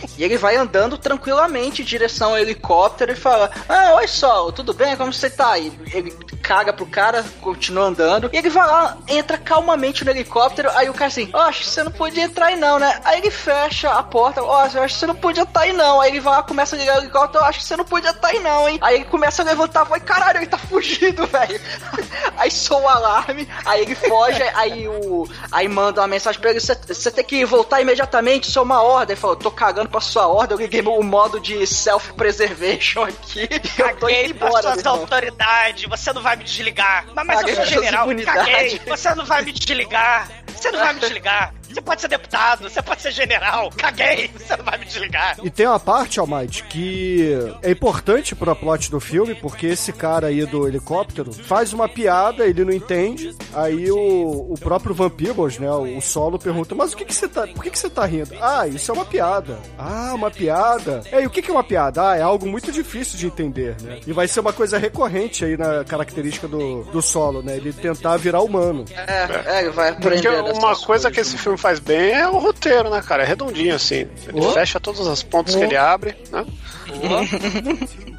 E ele vai andando tranquilamente em direção ao helicóptero e fala: Ah, oi Sol, tudo bem? Como você tá? E ele caga pro cara, continua andando. E ele vai lá, entra calmamente no helicóptero. Aí o cara assim, ó, acho que você não podia entrar aí não, né? Aí ele fecha a porta, ó, eu acho que você não podia estar aí não. Aí ele vai lá, começa a ligar o helicóptero, acho que você não podia estar aí não, hein? Aí ele começa a levantar, vai, caralho, ele tá fugindo, velho. Aí soa o alarme, aí ele foge, aí o. Aí manda uma mensagem pra ele, você tem que voltar imediatamente, isso é uma ordem. Ele falou, tô cagando pra sua ordem, eu liguei o modo de self-preservation aqui. Eu tô Caguei indo embora, suas autoridades, você não vai me desligar. Mas, mas Caguei eu sou general, caguei. Você não vai me desligar. Você não vai me desligar. Você pode ser deputado, você pode ser general. Caguei, você não vai me desligar. E tem uma parte, Almighty, que é importante pro plot do filme, porque esse cara aí do helicóptero faz uma piada, ele não entende, aí o, o próprio Van Peebles, né, o solo pergunta, mas o que que você tá, por que que você tá rindo? Ah, isso é uma piada. Ah, uma piada. É, e o que que é uma piada? Ah, é algo muito difícil de entender, né? E vai ser uma coisa recorrente aí na característica do, do solo, né, ele tentar virar humano. É, é, vai Porque aprender. uma coisa que esse filme faz bem é o roteiro, né, cara? É redondinho assim. Ele Oh. fecha todas as pontas que ele abre, né?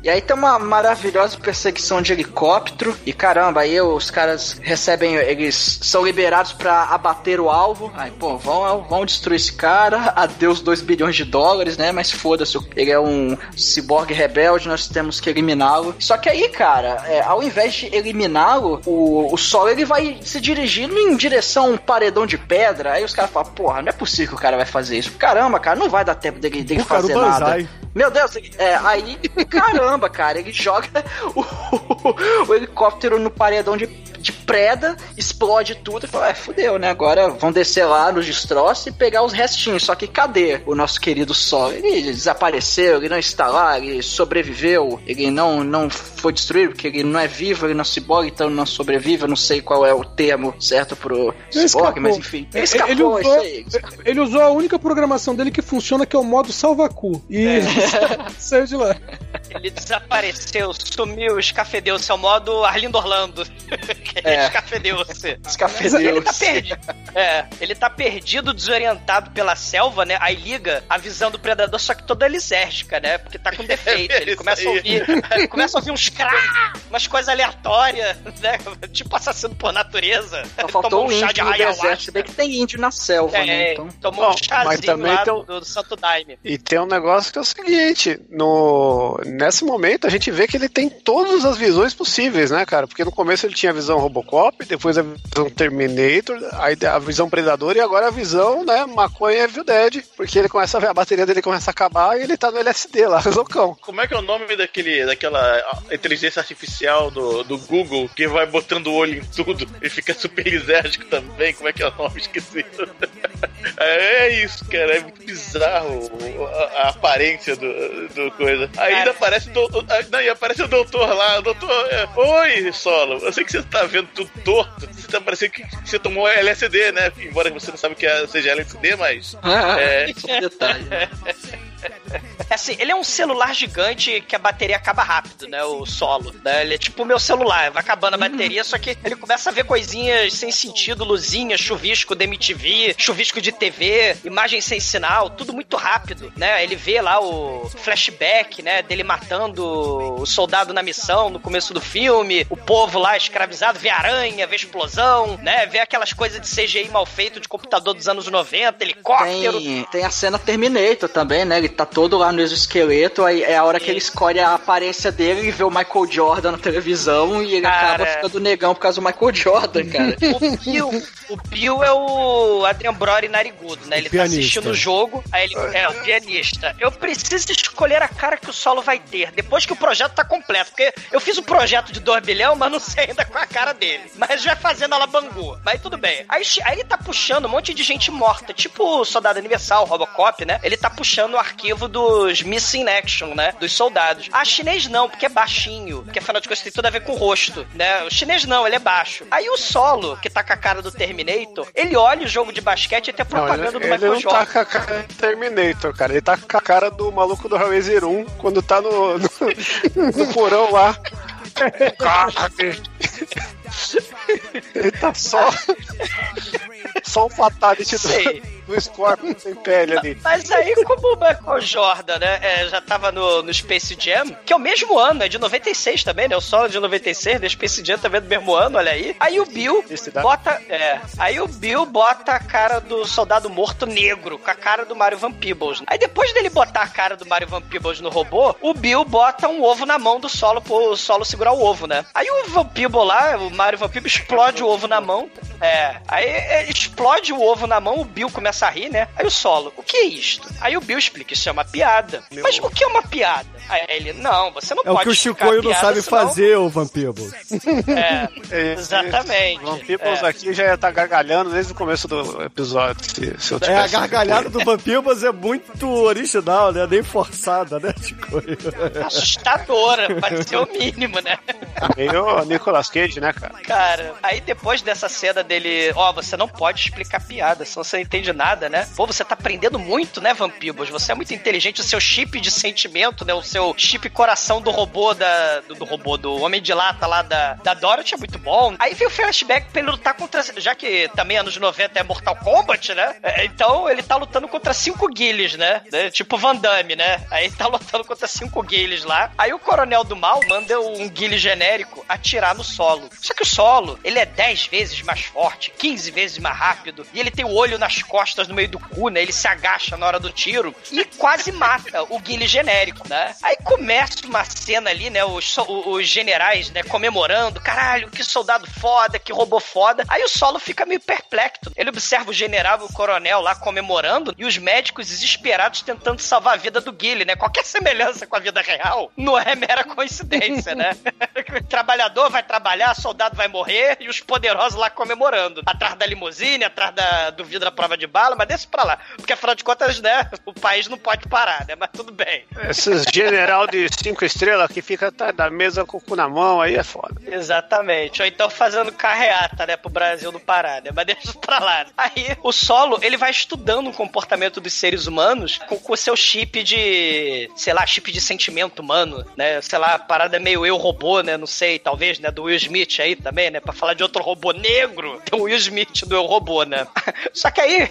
E aí tem uma maravilhosa perseguição de helicóptero. E caramba, aí os caras recebem, eles são liberados pra abater o alvo. Aí, pô, vão, vão destruir esse cara. Adeus 2 bilhões de dólares, né? Mas foda-se, ele é um ciborgue rebelde, nós temos que eliminá-lo. Só que aí, cara, é, ao invés de eliminá-lo, o, o Sol ele vai se dirigindo em direção a um paredão de pedra. Aí os caras falam, porra, não é possível que o cara vai fazer isso. Caramba, cara, não vai dar tempo dele, dele fazer nada. Meu Deus, é, aí, caramba, cara, ele joga o, o helicóptero no paredão de, de preda, explode tudo e fala, é, fudeu, né? Agora vão descer lá nos destroços e pegar os restinhos. Só que cadê o nosso querido Sol? Ele desapareceu, ele não está lá, ele sobreviveu, ele não, não foi destruído, porque ele não é vivo, ele não é ciborgue, então ele não sobrevive. Eu não sei qual é o termo certo pro Ele ciborgue, mas enfim. Ele Ele escapou, usou, isso aí. ele usou a única programação dele que funciona, que é o modo salva-cu. E saiu de lá. Ele desapareceu, sumiu, escafedeu. Seu modo Arlindo Orlando. É. Escafedeu-se. Escafedeu-se. Ele tá perdido. É, ele tá perdido, desorientado pela selva, né? Aí liga a visão do predador, só que toda lisérgica, né? Porque tá com defeito. Ele começa a ouvir. ele começa a ouvir uns crá, umas coisas aleatórias, né? Tipo assassino por natureza. Só faltou Tomou um chá índio de ayahuasca. deserto. Se bem que tem índio na selva, né? É, Então... tomou um Bom, mas chazinho lá tem um- do, do Santo Daime. E tem um negócio que é o seguinte, no nesse momento a gente vê que ele tem todas as visões possíveis, né, cara? Porque no começo ele tinha a visão Robocop, depois a visão Terminator, aí a visão Predador e agora a visão, né, maconha Evil Dead, porque ele começa a a bateria dele começa a acabar e ele tá no LSD lá, loucão. Como é que é o nome daquele, daquela inteligência artificial do, do Google que vai botando o olho em tudo e fica super lisérgico também? Como é que é o nome? Esqueci. É, é isso, cara. É muito bizarro a, a aparência do, do coisa. Aí ainda aparece o doutor. ah, Não, e aparece o doutor lá. O doutor. é, Oi, Solo. Eu sei que você tá vendo tudo torto. Você tá parecendo que você tomou LSD, né? Embora você não sabe o que é- seja LSD, mas. É, Só um detalhe. É assim, ele é um celular gigante que a bateria acaba rápido, né? O solo. Né? Ele é tipo o meu celular, vai acabando a bateria, só que ele começa a ver coisinhas sem sentido, luzinha, chuvisco da MTV, chuvisco de TV, imagem sem sinal, tudo muito rápido, né? Ele vê lá o flashback, né? Dele matando o soldado na missão no começo do filme, o povo lá escravizado, vê aranha, vê explosão, né? Vê aquelas coisas de CGI mal feito de computador dos anos 90, helicóptero. Tem, tem a cena Terminator também, né? Ele tá todo lá no exoesqueleto, aí é a hora que ele escolhe a aparência dele e vê o Michael Jordan na televisão e ele Cara. acaba ficando negão por causa do Michael Jordan, cara. O Bill, o Bill é o Adrian Brody narigudo, né? Ele tá pianista. assistindo o jogo, aí ele é o pianista. Eu preciso escolher a cara que o solo vai ter, depois que o projeto tá completo. Porque eu fiz o projeto de 2 bilhão, mas não sei ainda com a cara dele. Mas já fazendo ela bangu. Mas tudo bem. Aí, aí ele tá puxando um monte de gente morta, tipo o Soldado Universal, Robocop, né? Ele tá puxando o arquivo dos Missing Action, né? Dos soldados. A chinês não, porque é baixinho. Porque afinal de contas tem tudo a ver com o rosto, né? O chinês não, ele é baixo. Aí o solo, que tá com a cara do Terminator, ele olha o jogo de basquete e tem a Não, propaganda ele, do ele Michael não Jordan. tá com a cara do Terminator, cara. Ele tá com a cara do maluco do Hellraiser 1 quando tá no, no, no porão lá. Ele tá só. só um fatality Sei. Do, do Scorpion sem pele ali. Mas aí, como o Michael Jordan, né, é, já tava no, no Space Jam, que é o mesmo ano, é de 96 também, né? O solo de 96, né? Space Jam também é do mesmo ano, olha aí. Aí o Bill bota. É. Aí o Bill bota a cara do soldado morto negro, com a cara do Mario Van Peebles. Aí depois dele botar a cara do Mario Van Peebles no robô, o Bill bota um ovo na mão do solo pro solo segurar o ovo, né? Aí o Van Peebles lá, o Mario Van Peebles, explode o ovo na mão. É. Aí é, explode o ovo na mão, o Bill começa a rir, né? Aí o solo, o que é isto? Aí o Bill explica, isso é uma piada. Mas o que é uma piada? Aí ele, não, você não É o pode que o explicar Chicoio não sabe senão- fazer, o Vampiro. É, exatamente. Van Peebles É. aqui já ia estar gargalhando desde o começo do episódio. Se, se eu É, a gargalhada do Vampibas é muito original, né? Nem forçada, né, Chicoio? assustadora, pode ser o mínimo, né? Meio Nicolas Cage, né, cara? Cara, aí depois dessa cena dele, ó, você não pode explicar piada, senão você não entende nada, né? Pô, você tá aprendendo muito, né, Vampibos? Você é muito inteligente, o seu chip de sentimento, né? O seu chip coração do robô da. Do, do robô, do Homem de Lata lá da, da Dorothy é muito bom. Aí vem o flashback pra ele lutar contra. Já que também anos 90 é Mortal Kombat, né? É, Então ele tá lutando contra cinco guilhos, né? né? Tipo Van Damme, né? Aí ele tá lutando contra cinco guilhos lá. Aí o coronel do mal manda um guile genérico atirar no solo. Só que o solo, ele é 10 vezes mais forte, 15 vezes mais rápido, e ele tem o olho nas costas, no meio do cu, né? Ele se agacha na hora do tiro e quase mata o guile genérico, né? Aí começa uma cena ali, né? Os, os generais, né? Comemorando, caralho, que soldado foda, que robô foda. Aí o solo fica meio perplexo. Ele observa o general e o coronel lá comemorando e os médicos desesperados tentando salvar a vida do Guile, né? Qualquer semelhança com a vida real não é mera coincidência, né? Trabalhador vai trabalhar, soldado vai morrer e os poderosos lá comemorando. Atrás da limusine, atrás da, do vidro da prova de bala, mas deixa pra lá. Porque afinal de contas, né? O país não pode parar, né? Mas tudo bem. Esses general de cinco estrelas que fica atrás da mesa com o cu na mão, aí é foda. Exatamente. Ou então fazendo carreata, né, pro Brasil não parar, né? Mas deixa pra lá. Aí, o solo, ele vai estudando o comportamento dos seres humanos com o seu chip de, sei lá, chip de sentimento humano, né? Sei lá, a parada meio eu robô, né? Não sei, talvez, né? Do Will Smith aí também, né? Pra falar de outro robô negro, tem o Will Smith do eu robô, né? Só que aí,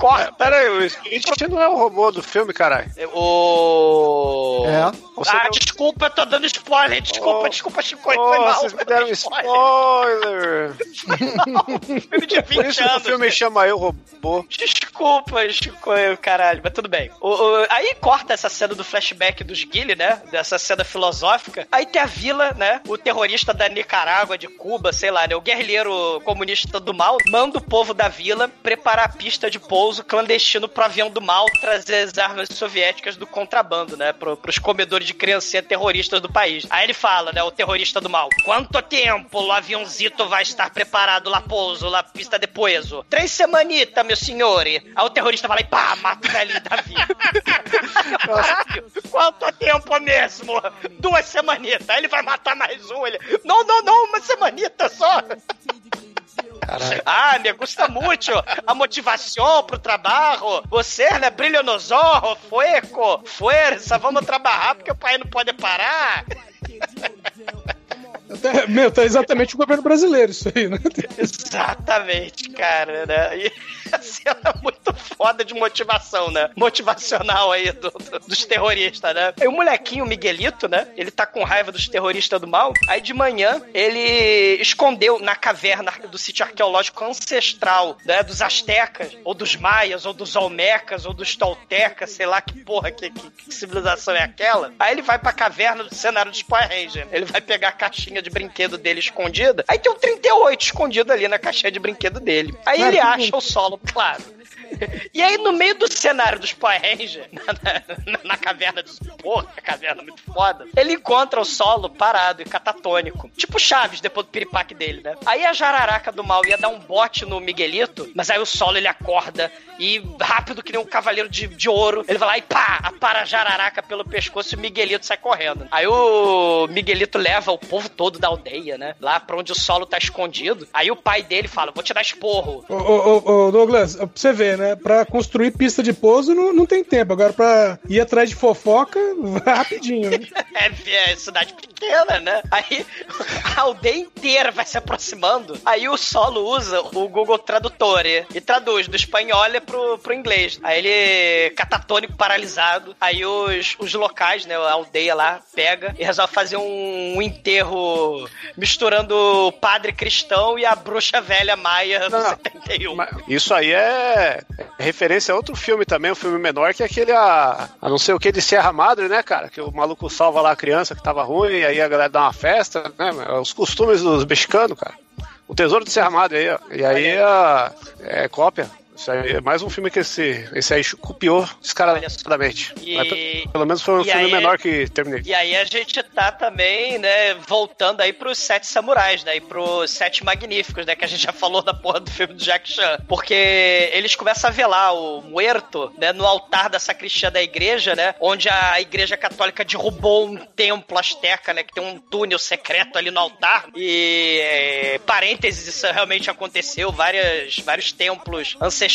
corta. Pera aí, o Smith não é o robô do filme, caralho. O. É. Você ah, deu- desculpa, eu tô dando spoiler. Desculpa, Oh. desculpa, Chico, foi Oh, mal. vocês me deram dei spoiler. Filme de 20 Por isso que o anos. filme chama Eu Robô. Desculpa, Chico, caralho, mas tudo bem. O- o- aí corta essa cena do flashback dos Guile, né? Dessa cena filosófica. Aí tem a vila, né? O terrorista da Nicarágua, de Cuba, sei lá, né? O guerrilheiro comunista do mal manda o povo da vila preparar a pista de pouso clandestino pro avião do mal trazer as armas soviéticas do contrabando, né? Pro, pros comedores de criancinha terroristas do país. Aí ele fala, né? O terrorista do mal: Quanto tempo o aviãozito vai estar preparado lá pouso, lá pista de pouso? Três semanitas, meu senhor. Aí o terrorista vai lá e pá, mata o velhinho da. Caralho, quanto tempo mesmo? Duas semanitas. Aí ele vai matar mais um. Ele, não, não, não, uma semanita só. Ah, me gusta muito a motivação pro trabalho. Você, né, brilho nos olhos, fueco, força, vamos trabalhar porque o país não pode parar. Até- meu, tá exatamente o governo brasileiro isso aí, né? Exatamente, cara, né? E a cena é muito foda de motivação, né? Motivacional aí do- do- dos terroristas, né? Aí o molequinho, o Miguelito, né? Ele tá com raiva dos terroristas do mal. Aí de manhã, ele escondeu na caverna do sítio arqueológico ancestral, né? Dos astecas, ou dos maias, ou dos olmecas, ou dos toltecas, sei lá que porra, que, que- que civilização é aquela. Aí ele vai pra caverna do cenário dos Power Ranger. Ele vai pegar a caixinha de brinquedo dele escondida. Aí tem um 38 escondido ali na caixinha de brinquedo dele. Aí ele acha o solo, claro. E aí, no meio do cenário dos Power Rangers, na, na- na caverna dos. Porra, caverna muito foda. Ele encontra o solo parado e catatônico. Tipo Chaves, depois do piripaque dele, né? Aí a jararaca do mal ia dar um bote no Miguelito, mas aí o solo ele acorda e, rápido que nem um cavaleiro de, de ouro, ele vai lá e pá, apara a jararaca pelo pescoço e o Miguelito sai correndo. Aí o Miguelito leva o povo todo todo da aldeia, né? Lá pra onde o solo tá escondido. Aí o pai dele fala: Vou te dar esporro. Ô, ô, ô, ô, Douglas, pra você ver, né? Pra construir pista de pouso não, não tem tempo. Agora, pra ir atrás de fofoca, vai rapidinho. Né? É, é cidade pequena, né? Aí a aldeia inteira vai se aproximando. Aí o solo usa o Google Tradutor e traduz do espanhol pro, pro inglês. Aí ele, catatônico, paralisado. Aí os, os locais, né? A aldeia lá, pega e resolve fazer um, um enterro misturando o padre cristão e a bruxa velha maia do Não, 71. Mas Isso aí é referência a outro filme também, um filme menor, que é aquele a, a não sei o que de Serra Madre, né, cara? Que o maluco salva lá a criança que tava ruim, e aí a galera dá uma festa, né? Os costumes dos mexicanos, cara. O Tesouro de Serra Madre aí, ó. E aí a, é cópia. Isso aí é mais um filme que esse, esse aí copiou descaradamente. E- Mas pe- pelo menos foi um e filme aí- menor que terminei. E aí a gente tá também, né, voltando aí pros Sete Samurais, né, e pros Sete Magníficos, né, que a gente já falou da porra do filme do Jack Chan. Porque eles começam a velar o muerto, né, no altar da sacristia da igreja, né, onde a igreja católica derrubou um templo asteca, né, que tem um túnel secreto ali no altar. E, é, parênteses, isso realmente aconteceu, várias, vários templos ancestrais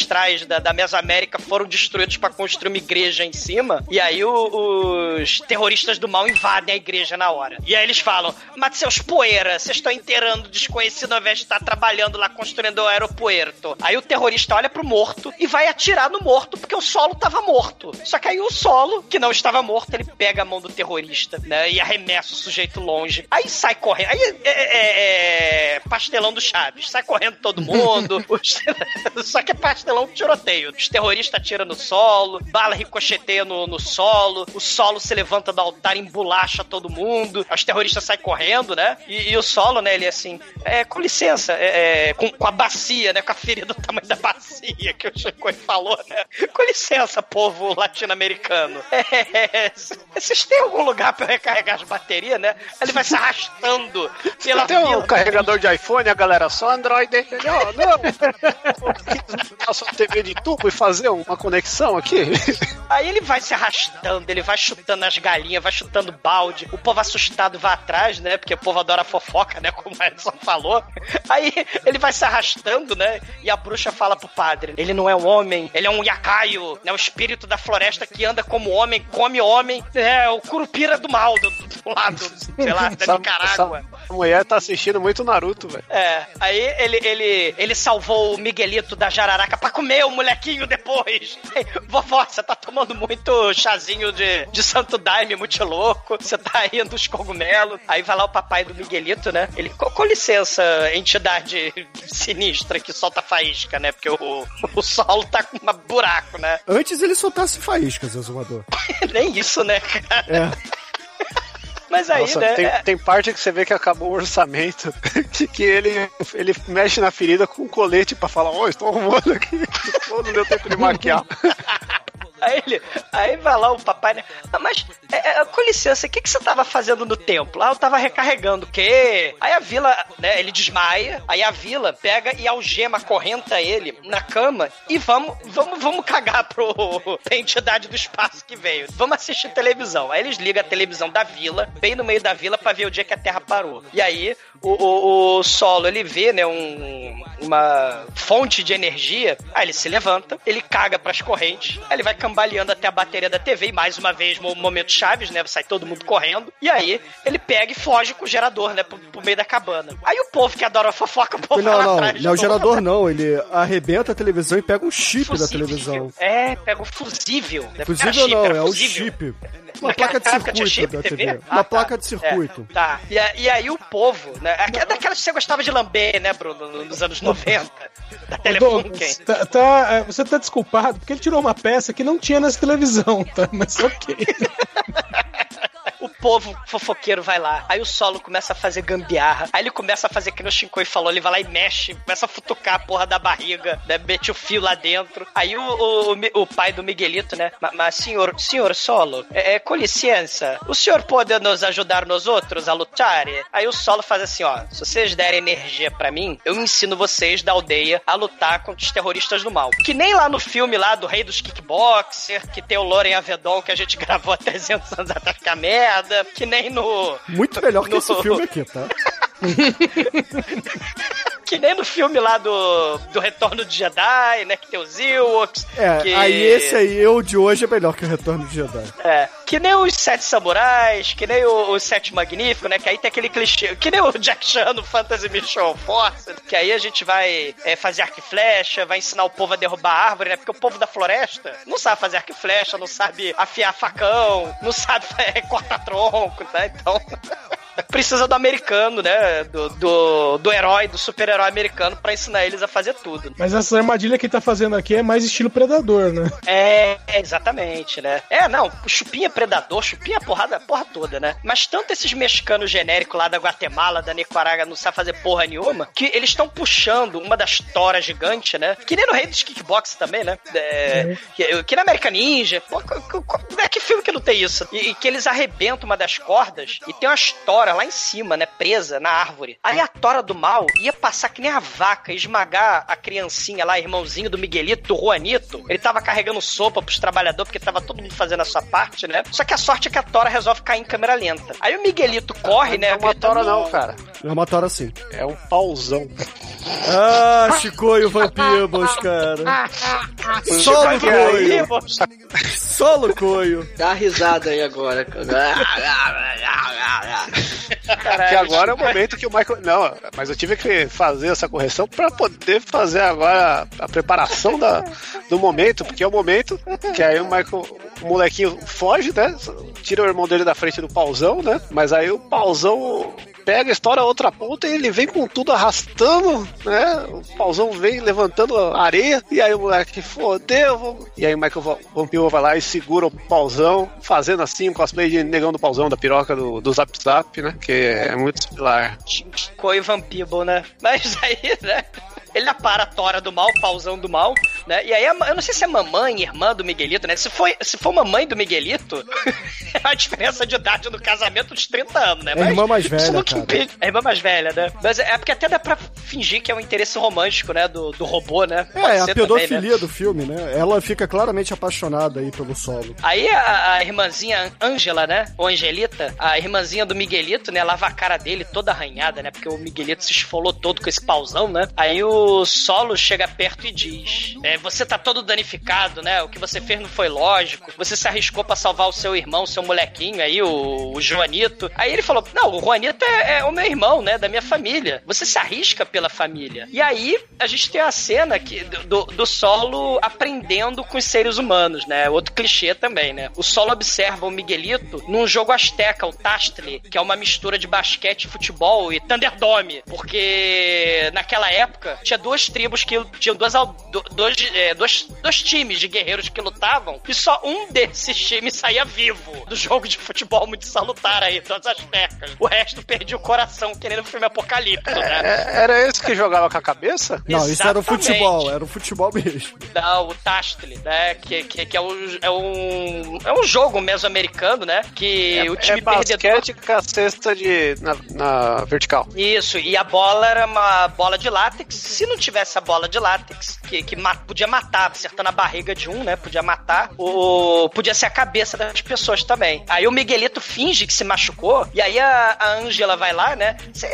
da, da Mesoamérica foram destruídos para construir uma igreja em cima. E aí o- os terroristas do mal invadem a igreja na hora. E aí eles falam: Mas seus poeiras, vocês estão enterrando o desconhecido ao invés de estar trabalhando lá construindo o aeropuerto. Aí o terrorista olha pro morto e vai atirar no morto porque o solo tava morto. Só que aí o solo, que não estava morto, ele pega a mão do terrorista, né? E arremessa o sujeito longe. Aí sai correndo. Aí é, é- é pastelão do Chaves. Sai correndo todo mundo. Só que é pastelão com tiroteio. Os terroristas atiram no solo, bala ricocheteia no, no solo, o solo se levanta do altar, embolacha todo mundo, os terroristas saem correndo, né? E, e o solo, né, ele é assim, é, com licença, é, é, com, com a bacia, né, com a ferida do tamanho da bacia que o Chico falou, né? Com licença, povo latino-americano. É, vocês têm algum lugar pra eu recarregar as baterias, né? Ele vai se arrastando pela Tem um carregador de iPhone, a galera só Android. Ó, não, Sua TV de tubo e fazer uma conexão aqui. Aí ele vai se arrastando, ele vai chutando as galinhas, vai chutando balde. O povo assustado vai atrás, né? Porque o povo adora fofoca, né? Como o Edson falou. Aí ele vai se arrastando, né? E a bruxa fala pro padre: ele não é um homem, ele é um yacaio, né? O espírito da floresta que anda como homem, come homem. É o curupira do mal do, do lado, sei lá, da Essa- Nicarágua. essa mulher tá assistindo muito Naruto, velho. É, aí ele, ele, ele salvou o Miguelito da jararaca pra comer o molequinho depois. Vovó, você tá tomando muito chazinho de, de santo daime, muito louco. Você tá indo os cogumelos. Aí vai lá o papai do Miguelito, né? Ele, com, com licença, entidade sinistra que solta faísca, né? Porque o, o solo tá com um buraco, né? Antes ele soltasse faíscas, exumador. Nem isso, né, cara? É. Mas aí, Nossa, né? tem, é- tem parte que você vê que acabou o orçamento, que, que ele, ele mexe na ferida com um colete pra falar, ó, estou arrumando aqui, não deu tempo de maquiar. Aí ele, aí vai lá o papai, né? Ah, mas, é, é, com licença, o que, que você tava fazendo no templo? Ah, eu tava recarregando o quê? Aí a vila, né, ele desmaia, aí a vila pega e algema, correnta ele na cama e vamos, vamos, vamos cagar pro pra entidade do espaço que veio. Vamos assistir televisão. Aí eles ligam a televisão da vila, bem no meio da vila, pra ver o dia que a Terra parou. E aí, o, o, o solo, ele vê, né, um, uma fonte de energia, aí ele se levanta, ele caga pras correntes, aí ele vai cambaleando até a bateria da TV, e mais uma vez, mo- momento Chaves, né, sai todo mundo correndo, e aí ele pega e foge com o gerador, né, pro, pro meio da cabana. Aí o povo que adora fofoca, o povo vai Não, lá não, atrás não é o gerador não, ele arrebenta a televisão e pega um chip da Fusível. televisão. É, pega o fusível. né? Fusível chip, não, é o chip. Uma Naquela placa de circuito chip da TV? TV. Ah, Uma tá. placa de circuito. É, tá. E, e aí o povo, né? É daquelas que você gostava de lamber, né, Bruno, nos anos 90. Da Ô, Telefunken. Tá, tá, é, você tá desculpado porque ele tirou uma peça que não tinha nessa televisão, tá? Mas ok. Povo fofoqueiro vai lá. Aí o solo começa a fazer gambiarra. Aí ele começa a fazer que no Shinkoi falou. Ele vai lá e mexe, começa a futucar a porra da barriga, né? Mete o fio lá dentro. Aí o, o, o pai do Miguelito, né? "Ma- Mas, senhor, senhor solo, é, é, com licença, o senhor pode nos ajudar nós outros a lutar? Aí o solo faz assim: ó, se vocês derem energia pra mim, eu ensino vocês da aldeia a lutar contra os terroristas do mal. Que nem lá no filme lá do Rei dos Kickboxer, que tem o Loren Avedon que a gente gravou há 300 anos atrás, que é merda. Que nem no. Muito melhor que No- esse filme aqui, tá? Que nem no filme lá do, do Retorno de Jedi, né? Que tem os Ewoks. É, que... aí esse aí, eu de hoje é melhor que o Retorno de Jedi. É, que nem os Sete Samurais, que nem o- os Sete Magníficos, né? Que aí tem aquele clichê. Que nem o Jack Chan no Fantasy Mission Force. Que aí a gente vai é, fazer arco e flecha, vai ensinar o povo a derrubar árvore, né? Porque o povo da floresta não sabe fazer arco e flecha, não sabe afiar facão, não sabe é, cortar tronco, tá? Então. Precisa do americano, né? Do, do, do herói, do super-herói americano pra ensinar eles a fazer tudo. Mas essa armadilha que ele tá fazendo aqui é mais estilo predador, né? É, exatamente, né? É, não, Chupinha é predador, Chupinha é porrada, porra toda, né? Mas tanto esses mexicanos genéricos lá da Guatemala, da Nicarágua, não sabe fazer porra nenhuma, que eles estão puxando uma das toras gigantes, né? Que nem no Rei dos Kickbox também, né? É, que, que na American Ninja, pô, co- co- é que filme que não tem isso? E, e que eles arrebentam uma das cordas e tem uma tora lá em cima, né? Presa na árvore. Aí a tora do mal ia passar que nem a vaca, esmagar a criancinha lá, irmãozinho do Miguelito, do Juanito. Ele tava carregando sopa pros trabalhadores, porque tava todo mundo fazendo a sua parte, né? Só que a sorte é que a tora resolve cair em câmera lenta. Aí o Miguelito corre, né? Não é uma gritando, tora não, cara. É uma tora assim. É um pauzão. Ah, Chicoio Vampibos, cara. Solo coio. Solo coio. Dá risada aí agora. que agora é o momento que o Michael. Não, mas eu tive que fazer essa correção pra poder fazer agora a, a preparação da, do momento, porque é o momento que aí o Michael, o molequinho foge, né? Tira o irmão dele da frente do pauzão, né? Mas aí o pauzão pega, estoura outra ponta e ele vem com tudo arrastando, né? O pauzão vem levantando a areia e aí o moleque, fodeu. vou-" E aí o Michael Va- Vampiro vai lá e segura o pauzão, fazendo assim um cosplay de negão do pauzão da piroca do, do Zap Zap, né? Que é muito similar. Coi Vampibble, né? Mas aí, né? Ele apara a tora do mal, pausão do mal, né? E aí, a eu não sei se é mamãe, irmã do Miguelito, né? Se, foi, se for mamãe do Miguelito, é a diferença de idade no casamento de 30 anos, né? É a irmã mais velha, cara. impede- É a irmã mais velha, né? Mas é porque até dá pra fingir que é um interesse romântico, né? Do, do robô, né? Pode É, a ser pedofilia também, né? do filme, né? Ela fica claramente apaixonada aí pelo solo. Aí a, a irmãzinha Ângela, né? Ou Angelita, a irmãzinha do Miguelito, né? Lava a cara dele toda arranhada, né? Porque o Miguelito se esfolou todo com esse pauzão, né? Aí o Solo chega perto e diz: é, Você tá todo danificado, né? O que você fez não foi lógico. Você se arriscou pra salvar o seu irmão, seu molequinho aí, o, o Joanito. Aí ele falou: Não, o Juanito é, é o meu irmão, né? Da minha família. Você se arrisca pela família. E aí a gente tem a cena que, do, do Solo aprendendo com os seres humanos, né? Outro clichê também, né? O Solo observa o Miguelito num jogo asteca, o Tastli, que é uma mistura de basquete, futebol e Thunderdome. Porque naquela época tinha duas tribos que tinham duas, dois, é, dois, dois times de guerreiros que lutavam e só um desses times saía vivo do jogo de futebol muito salutar aí, todas as pecas. O resto perdia o coração querendo filme apocalíptico, né? É, era esse que jogava com a cabeça? Não, isso era o Exatamente. futebol, era o futebol mesmo. Não, o Tastli, né? Que, que, que é, um, é um. É um jogo mesoamericano, né? Que o time é basquete perdedor. com a cesta de, na, na vertical. Isso, e a bola era uma bola de látex. Se não tivesse a bola de látex, que, que ma- podia matar, acertando a barriga de um, né? Podia matar, o, podia ser a cabeça das pessoas também. Aí o Miguelito finge que se machucou, e aí a, a Ângela vai lá, né? Se,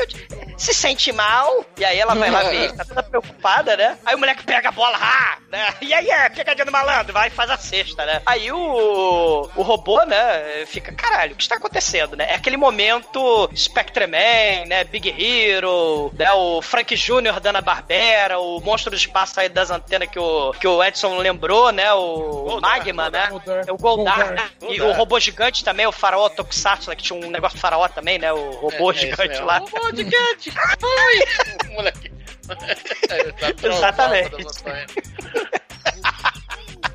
se sente mal, e aí ela vai lá ver, tá toda preocupada, né? Aí o moleque pega a bola, ah, né? E aí é, pegadinha do malandro, vai e faz a cesta, né? Aí o, o robô, né, fica, caralho, o que está acontecendo, né? É aquele momento Spectreman, né? Big Hero, né? O Frank Jr. dando a Barbera, o monstro do espaço aí das antenas que o, que o Edson lembrou, né? O Magma, né? É o Goldar. Goldar. E o robô gigante também, o faraó Tokusatsu, né, que tinha um negócio de faraó também, né? O robô É, é gigante mesmo. lá. Robô gigante! Ai! Moleque. Exatamente.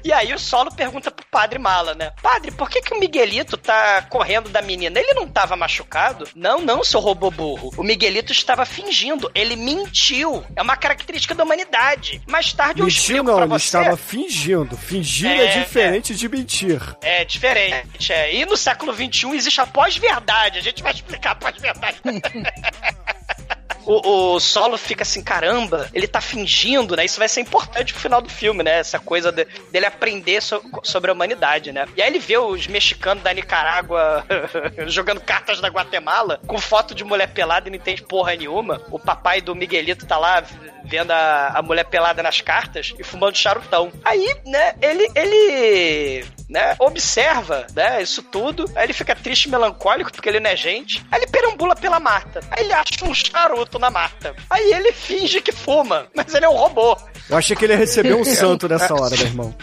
E aí o Solo pergunta pro padre Mala, né? Padre, por que, que o Miguelito tá correndo da menina? Ele não tava machucado? Não, não, seu robô burro. O Miguelito estava fingindo. Ele mentiu. É uma característica da humanidade. Mais tarde eu Mentiu explico não, pra ele você. estava fingindo. Fingir é, É, diferente de mentir. É diferente, é. E no século XXI existe a pós-verdade. A gente vai explicar a pós-verdade. o, o Solo fica assim, caramba, ele tá fingindo, né? Isso vai ser importante pro final do filme, né? Essa coisa de- dele aprender so- sobre a humanidade, né? E aí ele vê os mexicanos da Nicarágua jogando cartas da Guatemala com foto de mulher pelada e não entende porra nenhuma. O papai do Miguelito tá lá vendo a, a mulher pelada nas cartas e fumando charutão. Aí, né, ele, ele né, observa, né, isso tudo. Aí ele fica triste e melancólico porque ele não é gente. Aí ele perambula pela mata. Aí ele acha um charuto na mata. Aí ele finge que fuma, mas ele é um robô. Eu achei que ele ia receber um santo nessa hora, meu irmão.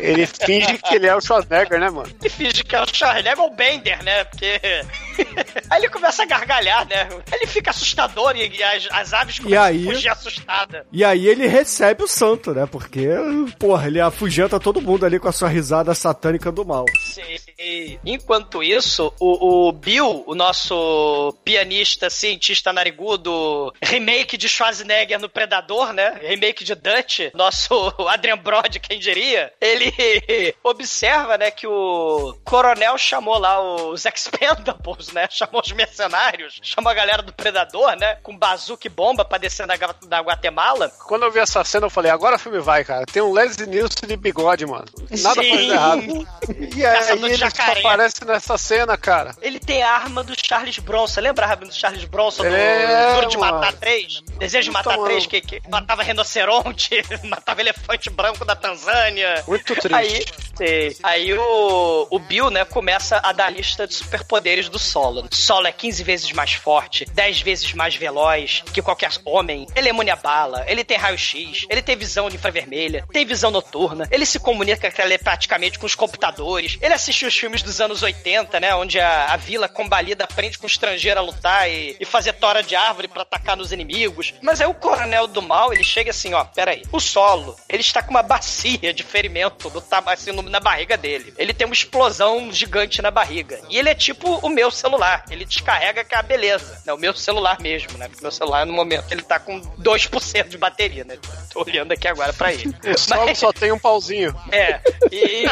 Ele finge que ele é o Schwarzenegger, né, mano? Ele finge que é o Schwarzenegger ou o Bender, né? Porque. Aí ele começa a gargalhar, né? Ele fica assustador e, e as, as aves começam aí? a fugir assustada. E aí ele recebe o santo, né? Porque, porra, ele afugenta todo mundo ali com a sua risada satânica do mal. Sim. Enquanto isso, o, o Bill, o nosso pianista, cientista narigudo, remake de Schwarzenegger no Predador, né? Remake de Dutch, nosso Adrian Brody, quem diria, ele observa, né, que o coronel chamou lá os Expendables, né? Chamou os mercenários, chamou a galera do Predador, né? Com bazuca e bomba pra descer Gua- da Guatemala. Quando eu vi essa cena, eu falei, agora o filme vai, cara. Tem um Leslie Nielsen de bigode, mano. Nada Sim. faz errado. E aí Caçador de ele jacaré. aparece nessa cena, cara. Ele tem a arma do Charles Bronson. Lembra a arma do Charles Bronson do É, Duro de. Matar 3? Desejo de Matar mano. 3, que, que matava rinoceronte, matava elefante branco da Tanzânia. Muito triste. Aí, aí o, o Bill, né, começa a dar lista de superpoderes do Solo. Solo é 15 vezes mais forte, 10 vezes mais veloz que qualquer homem. Ele é imune bala, ele tem raio-x, ele tem visão infravermelha, tem visão noturna, ele se comunica telepaticamente com os computadores, ele assiste os filmes dos anos 80, né, onde a, a vila combalida aprende com o estrangeiro a lutar e, e fazer tora de árvore pra atacar nos inimigos. Mas aí o coronel do mal, ele chega assim, ó, peraí, o Solo, ele está com uma bacia de ferimento do assim, na barriga dele. Ele tem uma explosão gigante na barriga. E ele é tipo o meu celular. Ele descarrega com a beleza. Né? O meu celular mesmo, né? Porque meu celular, no momento, ele tá com 2% de bateria, né? Tô olhando aqui agora pra ele. O solo só tem um pauzinho. É, e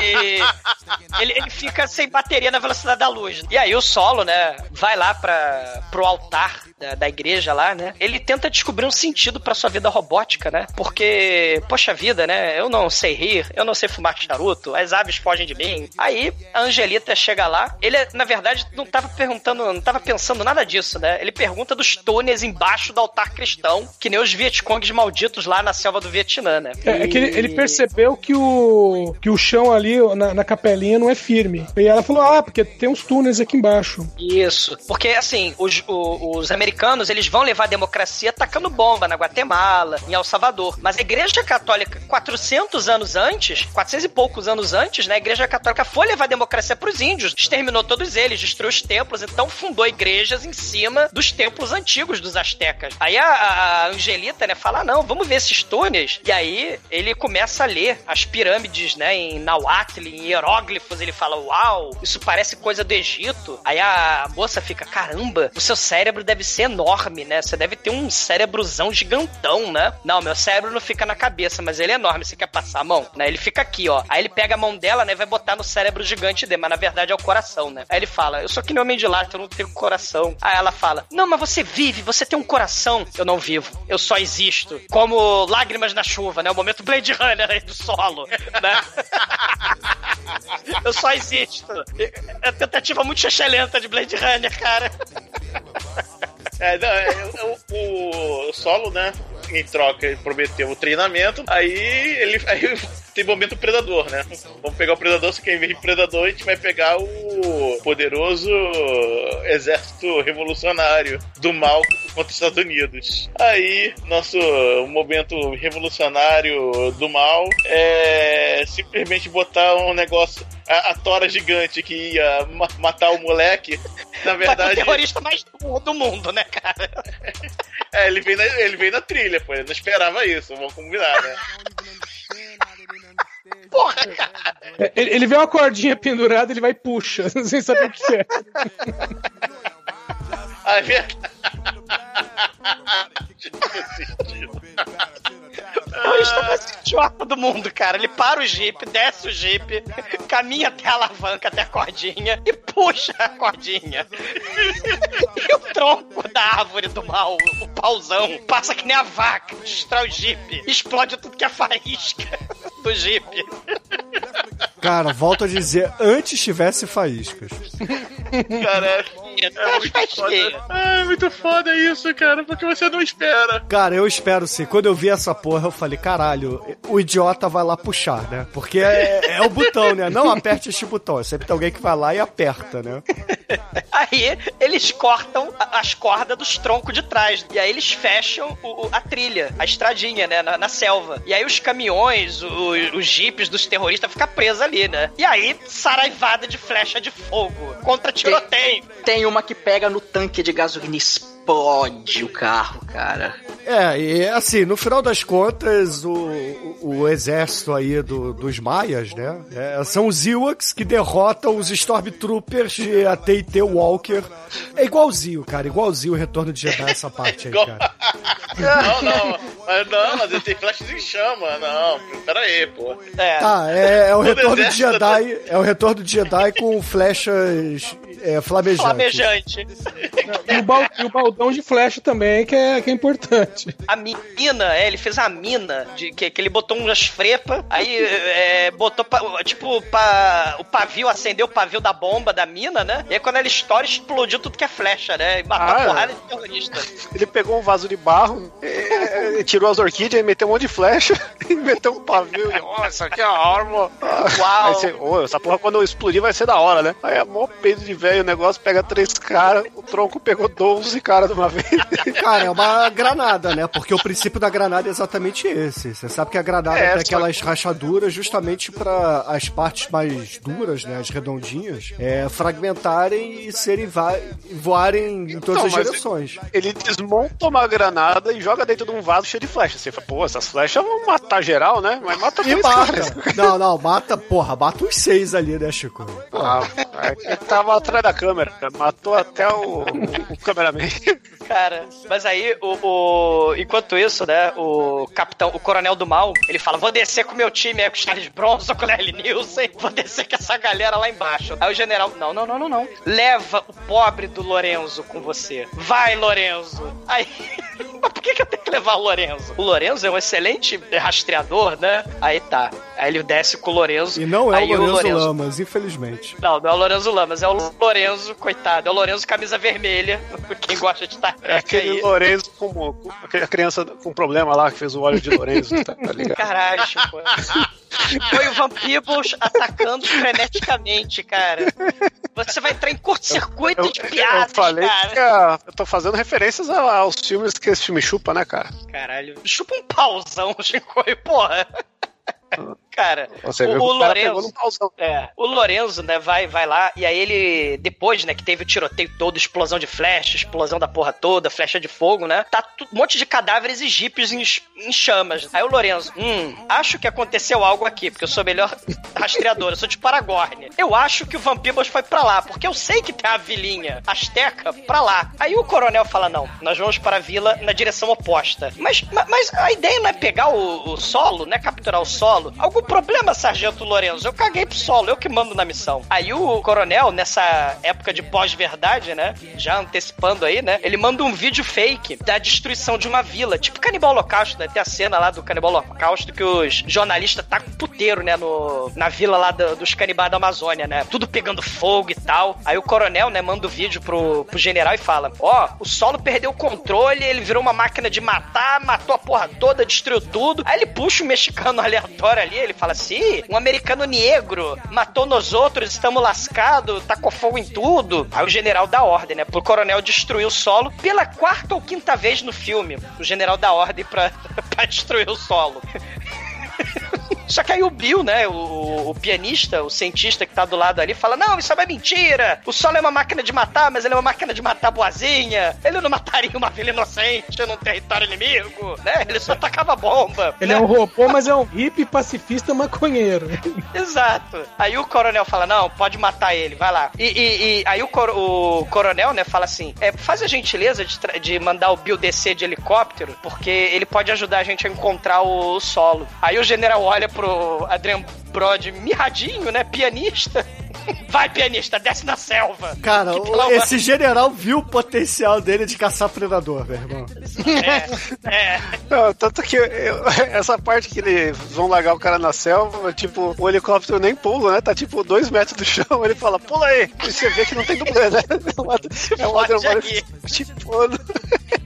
ele, ele fica sem bateria na velocidade da luz. E aí o solo, né, vai lá para pro altar da, da igreja lá, né? Ele tenta descobrir um sentido pra sua vida robótica, né? Porque, poxa vida, né? Eu não sei rir, eu não sei fumar charuto, as aves fogem de mim. Aí a Angelita chega lá, ele, na verdade, não tava perguntando, não tava pensando nada disso, né? Ele pergunta dos túneis embaixo do altar cristão, que nem os Vietcongs malditos lá na selva do Vietnã, né? É, é que ele, ele percebeu que o, que o chão ali na, na capelinha não é firme. E ela falou: Ah, porque tem uns túneis aqui embaixo. Isso. Porque, assim, os, o- os americanos, eles vão levar a democracia tacando bomba na Guatemala, em El Salvador. Mas a Igreja Católica, 400 anos antes, 400 e poucos anos antes, né, a Igreja Católica foi levar a democracia pros índios, exterminou todos eles, destruiu os templos, então fundou igrejas em cima dos templos antigos dos astecas. Aí a, a Angelita, né, fala, "Ah, não, vamos ver esses túneis. E aí ele começa a ler as pirâmides, né, em Nahuatl, em hieróglifos, ele fala, uau, isso parece coisa do Egito. Aí a moça fica, caramba, o seu cérebro deve ser enorme, né? Você deve ter um cérebrozão gigantão, né? Não, meu cérebro não fica na cabeça, mas ele é enorme. Você quer passar a mão? Né? Ele fica aqui, ó. Aí ele pega a mão dela, né? Vai botar no cérebro gigante dele, mas na verdade é o coração, né? Aí ele fala, eu sou que nem homem de lata, eu não tenho coração. Aí ela fala, não, mas você vive, você tem um coração. Eu não vivo, eu só existo. Como lágrimas na chuva, né? O momento Blade Runner aí do solo, né? Eu só existo. É a tentativa muito excelente de Blade Runner, cara. É, não, é, o, o solo, né? Em troca, ele prometeu o treinamento. Aí ele. Aí tem momento predador, né? Vamos pegar o predador, só que em vez de predador, a gente vai pegar o poderoso exército revolucionário do mal contra os Estados Unidos. Aí, nosso momento revolucionário do mal é simplesmente botar um negócio. A, a tora gigante que ia ma- matar o moleque. Na verdade. terrorista mais burro do mundo, né, cara? É, ele veio, na, ele veio na trilha, pô. Ele não esperava isso, vamos combinar, né? Porra, cara. É, Ele, ele vê uma cordinha pendurada, ele vai e puxa, sem saber o que é. Ah, é verdade. Terrorista faz idiota do mundo, cara. Ele para o jeep, desce o jeep, caminha até a alavanca, até a cordinha e puxa a cordinha. E o tronco da árvore do mal, o pauzão, passa que nem a vaca, destrói o jeep, explode tudo que é faísca do jeep. Cara, volto a dizer, antes tivesse faíscas. É muito foda. É muito foda isso, cara, porque você não espera. Cara, eu espero sim. Quando eu vi essa porra, eu falei, caralho, o idiota vai lá puxar, né? Porque é, é o botão, né? Não aperte este botão. É sempre tem alguém que vai lá e aperta, né? Aí eles cortam as cordas dos troncos de trás. E aí eles fecham o- a trilha, a estradinha, né? Na, na selva. E aí os caminhões, o- os jipes dos terroristas ficam presos ali, né? E aí, saraivada de flecha de fogo contra tiroteio. Tem uma que pega no tanque de gasolina e explode o carro, cara. É, e assim, no final das contas, o, o, o exército aí do- dos maias, né? é, são os Ewoks que derrotam os Stormtroopers de A.T.T. Walker. É igualzinho, cara, igualzinho o Retorno de Jedi essa parte aí, cara. Não, não, mas não, mas ele tem flashes em chama, não, pera aí, pô. É. Tá, é, é o No Retorno de Jedi, é o Retorno de Jedi com flechas é, flamejantes. Flamejante. E o, bal- e o baldão de flecha também, que é, que é importante. A mina, é, ele fez a mina, de, que, que ele botou umas frepas, aí é, botou, pa- tipo, pa, o pavio, acendeu o pavio da bomba da mina, né? E aí quando ela estoura, explodiu tudo que é flecha, né? E matou Ah, a é. porrada de terrorista. Ele pegou um vaso de barro, eh, eh, tirou as orquídeas e meteu um monte de flecha e meteu um pavio. E, é uma arma. Uau. Aí você, "Ô, essa porra quando eu explodir vai ser da hora, né? Aí é mó peso de velho, o negócio pega três caras, o tronco pegou 12 caras de uma vez. Cara, é uma granada, né? Porque o princípio da granada é exatamente esse. Você sabe que a granada É, tem aquelas rachaduras justamente para as partes mais duras, né? As redondinhas, é, fragmentarem e serem voarem em todas Não, as direções. Ele desmonta uma granada e joga dentro de um vaso cheio de flechas. Você fala, pô, essas flechas vão matar geral, né? Mas mata E mata. caras. Não, não, mata, porra, mata uns seis ali, né, Chico? Ah, ele tava atrás da câmera, matou até o, o cameraman. Cara, mas aí o, o- Enquanto isso, né? O capitão, o coronel do mal, ele fala: Vou descer com o meu time aí, com o Charles Bronson, com o Larry Nielsen, vou descer com essa galera lá embaixo. Aí o general, não, não, não, não, não. Leva o pobre do Lorenzo com você. Vai, Lorenzo. Aí. Mas por que, que eu tenho que levar o Lorenzo? O Lorenzo é um excelente rastreador, né? Aí tá. Aí ele desce com o Lorenzo. E não é aí o Lorenzo Lamas, infelizmente. Não, não é o Lorenzo Lamas, é o Lorenzo, coitado. É o Lorenzo camisa vermelha. Quem gosta de Star É aquele. Lorenzo com, com aquela criança com problema lá que fez o óleo de Lorenzo, tá, tá ligado? Caralho. Foi o Vampibos atacando freneticamente, cara. Você vai entrar em curto-circuito de piadas, eu falei cara. que ah, eu tô fazendo referências a- aos filmes que esse filme chupa, né, cara? Caralho. Chupa um pauzão, Chico, e porra. Cara, Você o, o Lorenzo. É, o Lorenzo, né, vai, vai lá, e aí ele, depois, né, que teve o tiroteio todo, explosão de flecha, explosão da porra toda, flecha de fogo, né, tá um monte de cadáveres e jipes em, em chamas. Aí o Lorenzo, hum, acho que aconteceu algo aqui, porque eu sou melhor rastreador, eu sou de Paragorne. Eu acho que o Vampibos foi pra lá, porque eu sei que tem a vilinha asteca pra lá. Aí o coronel fala, não, nós vamos para a vila na direção oposta. Mas, ma- mas a ideia não é pegar o, o solo, né, capturar o solo? Algum problema, Sargento Lorenzo? Eu caguei pro solo, eu que mando na missão. Aí o coronel, nessa época de pós-verdade, né, já antecipando aí, né, ele manda um vídeo fake da destruição de uma vila, tipo Canibal Holocausto, né, tem a cena lá do Canibal Holocausto que os jornalistas tá com puteiro, né, no, na vila lá do- dos canibais da Amazônia, né, tudo pegando fogo e tal. Aí o coronel, né, manda o vídeo pro, pro general e fala, ó, o solo perdeu o controle, ele virou uma máquina de matar, matou a porra toda, destruiu tudo. Aí ele puxa o mexicano aleatório ali, ele fala assim, um americano negro matou nós outros, estamos lascados, tacou fogo em tudo. Aí o general dá ordem, né, pro coronel destruir o solo pela quarta ou quinta vez no filme. O general dá ordem pra, pra destruir o solo. Só que aí o Bill, né, o, o pianista, o cientista que tá do lado ali, fala: Não, isso é uma mentira. O Solo é uma máquina de matar, mas ele é uma máquina de matar boazinha. Ele não mataria uma filha inocente num território inimigo, né? Ele só tacava bomba. Ele né? é um robô, mas é um hippie pacifista maconheiro. Exato. Aí o coronel fala: Não, pode matar ele, vai lá. E, e- e aí o, cor- o coronel, né, fala assim: é, Faz a gentileza de, de mandar o Bill descer de helicóptero, porque ele pode ajudar a gente a encontrar o, solo. Aí o general olha pro Adrian Brody mirradinho, né, pianista. Vai, pianista, desce na selva. Cara, Que esse general viu o potencial dele de caçar predador, meu irmão. É, Não, tanto que eu- essa parte que eles vão largar o cara na selva, tipo, o helicóptero nem pula, né? Tá tipo dois metros do chão, ele fala, pula aí! E você vê que não tem dublê, né? É um Adrian tipo,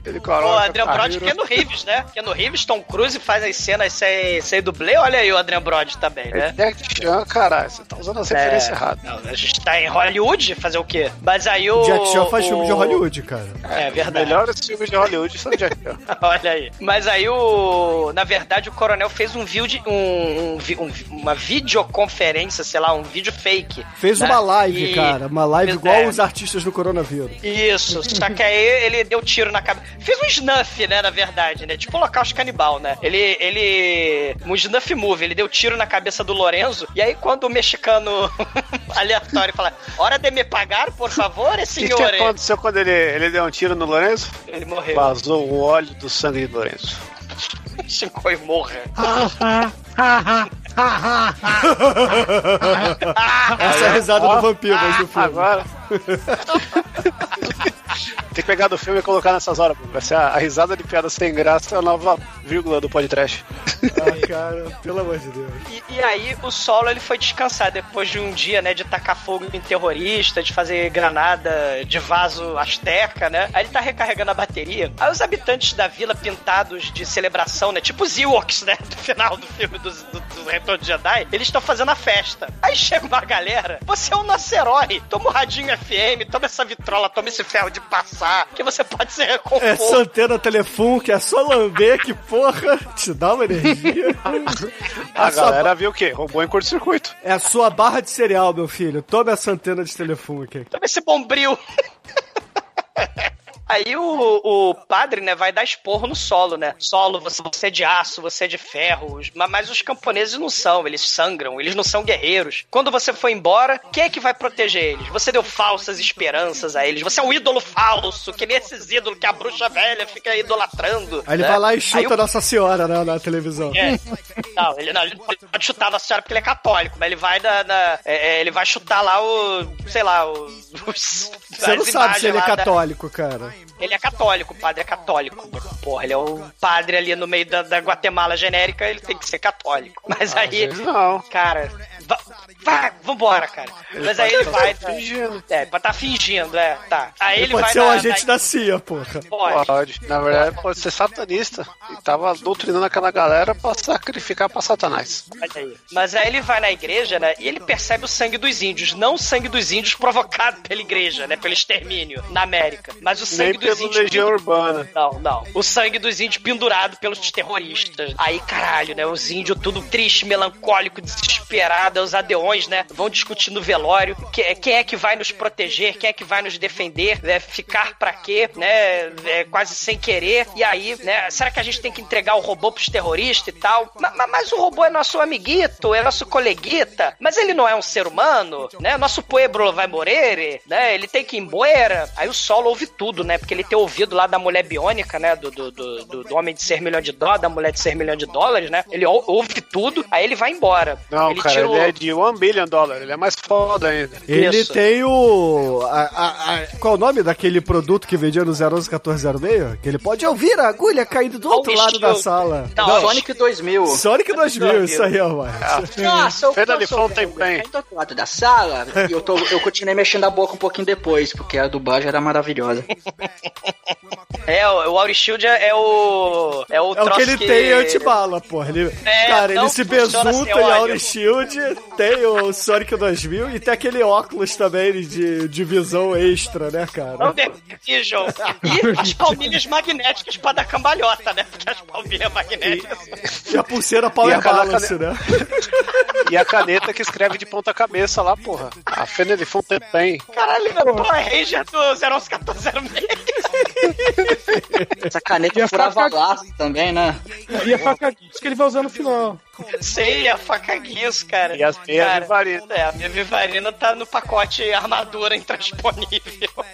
ele O coloca. Adrian Brody que é no Reeves, né? Que é no Reeves, Tom Cruise faz as cenas sem, sem dublê. Olha aí o Adrian Brody também, né? Jack Chan, caralho, você tá usando as referências erradas. Não, a gente tá em Hollywood, fazer o quê? Mas aí o. Jack Chan faz o- filme de Hollywood, cara. É verdade. Melhores filmes de Hollywood são Jack Chan. Olha aí. Mas aí o. Na verdade, o coronel fez um vídeo. Um, um um- uma videoconferência, sei lá, um vídeo fake. Fez né? uma live, E- cara. Uma live Fez- igual é. os artistas do coronavírus. Isso, só que aí ele deu tiro na cabeça. Fez um snuff, né, na verdade, né? Tipo holocausto canibal, né? Ele. ele. Um snuff move, ele deu tiro na cabeça do Lorenzo. E aí, quando o mexicano aleatório fala: Hora de me pagar, por favor, O que, que senhor. aconteceu quando ele, ele deu um tiro no Lourenço? Ele morreu. Vazou o óleo do sangue de Lourenço. Chico e morra. Essa é a risada do vampiro mas do filme. Agora. Tem que pegar do filme e colocar nessas horas. pô. Vai ser a, a risada de piada sem graça é a nova vírgula do podcast. Ah, cara, pelo amor de Deus. E, e aí o solo ele foi descansar depois de um dia, né, de tacar fogo em terrorista, de fazer granada de vaso asteca, né? Aí ele tá recarregando a bateria. Aí os habitantes da vila pintados de celebração, né, tipo os Ewoks, né, do final do filme do, do, do Retorno de Jedi, eles estão fazendo a festa. Aí chega uma galera, você é o nosso herói, toma o radinho FM, toma essa vitrola, toma esse ferro de passar, que você pode ser É recomposto. Santana Telefone, que é só lamber, que porra, te dá uma energia. A É só- galera viu o quê? Roubou em curto-circuito. É a sua barra de cereal, meu filho. Tome essa antena de telefone aqui. Toma esse bombril. Aí o, o padre, né, vai dar esporro no solo, né? Solo, você, você é de aço, você é de ferro. Mas os camponeses não são, eles sangram, eles não são guerreiros. Quando você for embora, quem é que vai proteger eles? Você deu falsas esperanças a eles. Você é um ídolo falso, que nem esses ídolos que a bruxa velha fica idolatrando. Aí ele né? vai lá e Aí chuta o- Nossa Senhora né, na televisão. é. Não, ele não, ele pode chutar Nossa Senhora porque ele é católico, mas ele vai na. na- é, é, ele vai chutar lá o. sei lá, o. Os, Você não sabe se ele é lá da- católico, cara. Ele é católico, o padre é católico. Porra, ele é o padre ali no meio da, da Guatemala genérica, ele tem que ser católico. Mas aí. Não. Cara, vai, vambora, cara. Mas aí ele vai. tá- fingindo. É, pra tá fingindo, é, tá. Aí Ele, ele, pode vai ser na, um agente na- da CIA, porra. Pode. Pode. Na verdade, pode ser satanista. E tava doutrinando aquela galera pra sacrificar pra Satanás. Olha aí. Mas aí ele vai na igreja, né? E ele percebe o sangue dos índios. Não o sangue dos índios provocado pela igreja, né? Pelo extermínio na América. Mas o sangue Nem dos índios. Legião Urbana. Não, não. O sangue dos índios pendurado pelos terroristas. Aí, caralho, né? Os índios tudo triste, melancólico, desesperado. Os adeões, né? Vão discutir no velório. Que- Quem é que vai nos proteger? Quem é que vai nos defender? Né? Ficar pra quê? Né? É, quase sem querer. E aí, né? Será que a gente tem que entregar o robô pros terroristas e tal? Ma- ma- Mas, o robô é nosso amiguito, é nosso coleguita. Mas ele não é um ser humano, né? Nosso pueblo vai morrer, né? Ele tem que ir embora. Aí o Solo ouve tudo, né? Porque ele tem ouvido lá da mulher biônica, né? Do, do, do, do- homem de 6 milhões de dólares, da mulher de 6 milhões de dólares, né? Ele ou- ouve tudo, aí ele vai embora. Não, ele cara, tira o- ele é de 1 billion dólar. Ele é mais foda ainda. Ele Isso. tem o. a- a- a- qual o nome daquele produto que vendia no 011 1406? Que ele pode ouvir a agulha caindo do outro lado da sala. Não, Não, Sonic 2000. Sonic 2000, isso aí, ó, mano. Nossa, Fernando eu sou Lifon tem bem. do outro lado da sala e eu, tô, eu continuei mexendo a boca um pouquinho depois, porque a dublagem era maravilhosa. É, o, o Auri Shield é o. É o, É o que ele tem antibala, porra. Ele, É, cara, ele se besunta sem em óleo. Auri Shield Shield, tem o Sonic 2000 e tem aquele óculos também de, de visão extra, né, cara? Não. E as palmilhas magnéticas pra dar cambalhota, né? Porque as palmilhas magnéticas. E a pulseira Power E Balance, né? E a caneta que escreve de ponta cabeça lá, porra. A Fênia de Fontaine. Caralho, é o Power Ranger do 01406. Essa caneta E furava faca- laço também, né? E a faca que ele vai usar no final. Sei, a faca guinso, cara. E as meias Cara, Vivarina. É, a minha Vivarina tá no pacote armadura intransponível.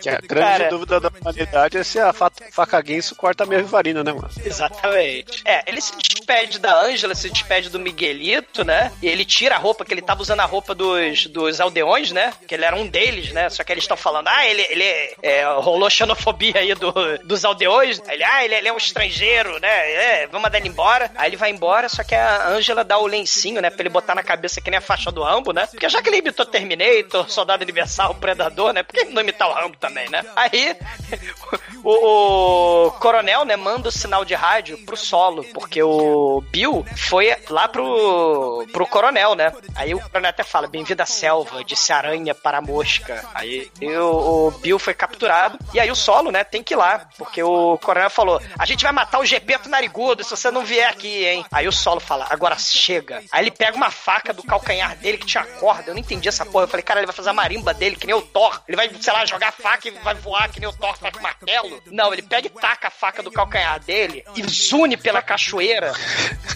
Que a grande Cara. dúvida da humanidade é se a fa- faca Guinso corta a minha vivarina, né, mano? Exatamente. É, ele se despede da Ângela, se despede do Miguelito, né? E ele tira a roupa, que ele tava usando a roupa dos, dos aldeões, né? Que ele era um deles, né? Só que eles estão falando, ah, ele, ele é, rolou xenofobia aí do, dos aldeões. Aí Ele, ah, ele, ele é um estrangeiro, né? É, vamos mandar ele embora. Aí ele vai embora, só que a Ângela dá o lencinho, né? Pra ele botar na cabeça que nem a faixa do Rambo, né? Porque já que ele imitou Terminator, Soldado Universal, Predador, né? Por que não imitar o Rambo também, né? Aí o, o coronel, né, manda o sinal de rádio pro solo, porque o Bill foi lá pro, pro coronel, né? Aí o coronel até fala: Bem-vindo à selva, disse aranha para a mosca. Aí o, o Bill foi capturado, e aí o solo, né, tem que ir lá, porque o coronel falou: A gente vai matar o Gepeto narigudo se você não vier aqui, hein? Aí o solo fala: Agora chega. Aí ele pega uma faca do calcanhar dele que tinha corda, eu não entendi essa porra. Eu falei: Cara, ele vai fazer a marimba dele que nem o Thor. Ele vai, sei lá, jogar a faca e vai voar que nem o Thor faz com martelo. Não, ele pega e taca a faca do calcanhar dele e zune pela cachoeira.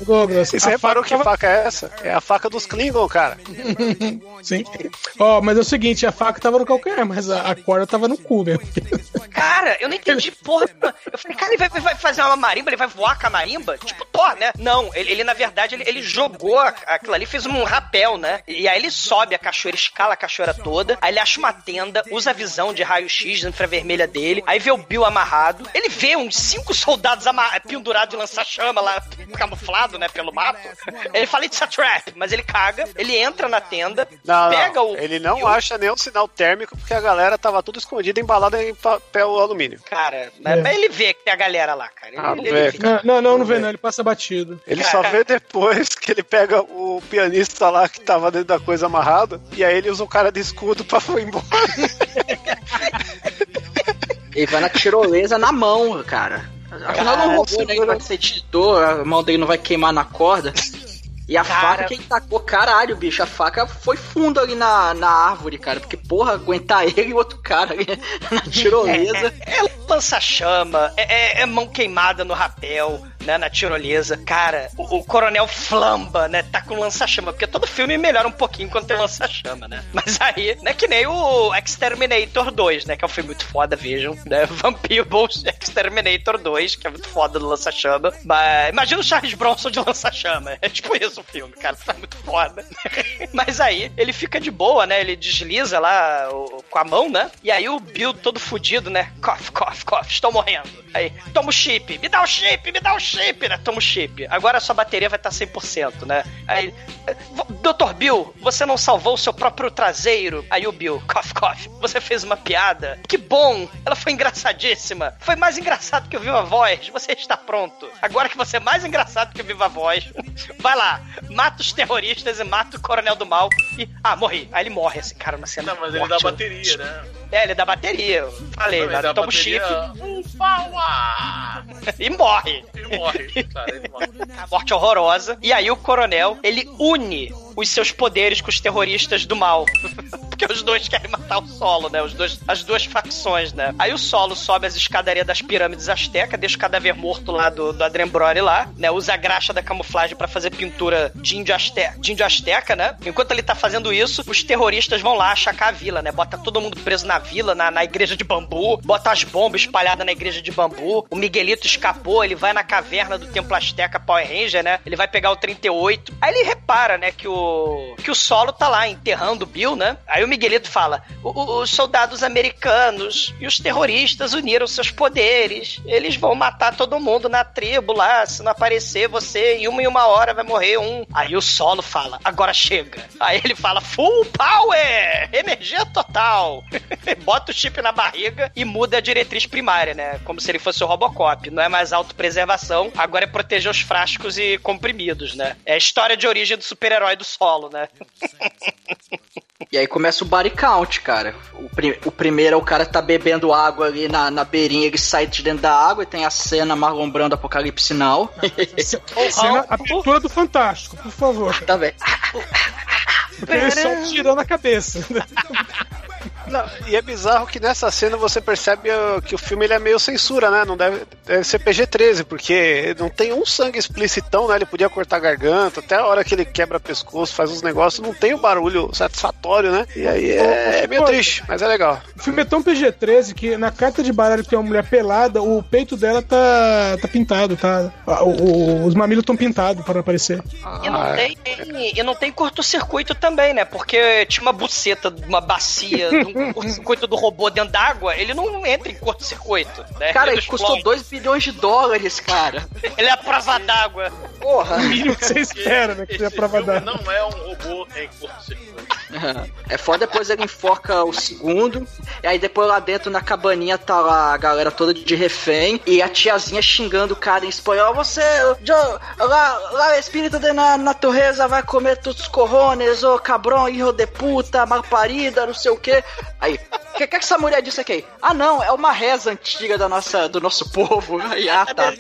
Douglas, você reparou faca que faca é essa? É a faca dos Klingon, cara. Sim. Ó, mas é o seguinte, a faca tava no calcanhar, mas a, a corda tava no cu mesmo. Cara, eu não entendi porra. Eu falei, cara, ele vai, vai fazer uma marimba, ele vai voar com a marimba? Tipo Thor, né? Não, ele, ele, na verdade, ele, ele jogou aquilo ali, fez um rapel, né? E aí ele sobe a cachoeira, escala a cachoeira toda, aí ele acha uma tenda, usa a visão de raio-x infravermelha dele, aí vê o Bill amarrado, ele vê uns cinco soldados pendurados de lança-chama lá, camuflado, né, pelo mato. Ele fala, it's a trap, mas ele caga, ele entra na tenda, Não, pega não. o... Ele não acha nenhum sinal térmico porque a galera tava tudo escondida, embalada em papel alumínio. Cara, mas, mas ele vê que tem a galera lá, cara. Ele, Ah, não ele vê, fica- Não, não, não, não vê não, ele passa batido. Ele só vê depois que ele pega o pianista lá que tava dentro da coisa amarrado e aí ele usa o cara de escudo pra ir embora. Ele vai na tirolesa na mão, cara. Afinal, não roubou, né? Ele vai ser a mão dele não vai queimar na corda. E a Cara. faca que ele tacou, caralho, bicho, a faca foi fundo ali na, na árvore, cara. Porque, porra, aguentar ele e o outro cara ali na tirolesa. É, é lança-chama, é, é- é mão queimada no rapel, né, na tirolesa. Cara, o, o coronel flamba, né, tá com lança-chama, porque todo filme melhora um pouquinho quando tem lança-chama, né? Mas aí, né, que nem o Exterminator 2, né, que é um filme muito foda, vejam, né, Exterminator 2, que é muito foda do lança-chama. Mas imagina o Charles Bronson de lança-chama, é tipo isso o filme, cara, tá muito foda. Mas aí, ele fica de boa, né, ele desliza lá o- com a mão, né, e aí o Bill todo fudido, né, cough, cough, cough, estou morrendo. Aí, toma o chip, me dá o chip, me dá o chip, né, toma o chip. Agora a sua bateria vai estar 100%, né. Aí, Dr. Bill, você não salvou o seu próprio traseiro. Aí o Bill, cough, cough, você fez uma piada. Que bom, ela foi engraçadíssima. Foi mais engraçado que o Viva Voz. Você está pronto. Agora que você é mais engraçado que o Viva Voz, vai lá, mata os terroristas e mata o Coronel do Mal. E, ah, morri. Aí ele morre, assim, cara, uma cena Não, mas ele forte, dá bateria, né? É, ele dá bateria. Eu falei, Ele dá toma o bateria, chip Um power! e morre. Ele morre, cara, ele morre. Morte horrorosa. E aí o coronel, ele une os seus poderes com os terroristas do mal. Porque os dois querem matar o solo, né? Os dois, as duas facções, né? Aí o solo sobe as escadarias das pirâmides astecas, deixa o cadáver morto lá do, do Adrien Brody lá, né? Usa a graxa da camuflagem pra fazer pintura de índio, aste, de índio asteca, né? Enquanto ele tá fazendo isso, os terroristas vão lá achacar a vila, né? Bota todo mundo preso na vila, na, na igreja de bambu, bota as bombas espalhadas na igreja de bambu. O Miguelito escapou, ele vai na caverna do Templo Azteca Power Ranger, né? Ele vai pegar o 38. Aí ele repara, né, que o, que o solo tá lá enterrando o Bill, né? Aí o Miguelito fala: "O- o- os soldados americanos e os terroristas uniram seus poderes. Eles vão matar todo mundo na tribo lá. Se não aparecer você, em uma e uma hora vai morrer um. Aí o solo fala: agora chega. Aí ele fala: full power! Energia total! Bota o chip na barriga e muda a diretriz primária, né? Como se ele fosse o Robocop. Não é mais autopreservação, agora é proteger os frascos e comprimidos, né? É a história de origem do super-herói do solo, né? E aí começa o body count, cara. O, pri- o primeiro é o cara que tá bebendo água ali na, na beirinha, ele sai de dentro da água e tem a cena Marlon Brando Apocalipse Now. Cena, abertura do Fantástico, por favor. Tá bem. Ele só tirando a cabeça. Não, e é bizarro que nessa cena você percebe uh, que o filme ele é meio censura, né? Não deve, deve ser PG-13, porque não tem um sangue explicitão, né? Ele podia cortar a garganta, até a hora que ele quebra pescoço, faz uns negócios, não tem o barulho satisfatório, né? E aí é, é meio triste, mas é legal. O filme é tão PG-13 que na carta de baralho que tem uma mulher pelada, o peito dela tá, tá pintado, tá? O- o- os mamilos estão pintados para aparecer. E não, tem, e não tem curto-circuito também, né? Porque tinha uma buceta, uma bacia, um curto-circuito do robô dentro d'água, ele não entra em curto-circuito. Né? Cara, ele ele custou explode. 2 bilhões de dólares, cara. Ele é a prova d'água. Porra. O mínimo que você espera, né? Que seja Esse prova filme d'água. não é um robô em curto-circuito. É foda, depois ele enfoca o segundo, e aí depois lá dentro na cabaninha tá lá a galera toda de refém, e a tiazinha xingando o cara em espanhol, você, yo, lá, lá espírito de na natureza vai comer tus corrones, ô cabrão, hijo de puta, malparida, não sei o que. Aí, o que, que essa mulher disse aqui? Ah não, é uma reza antiga da nossa, do nosso povo. Aí, ah, tá.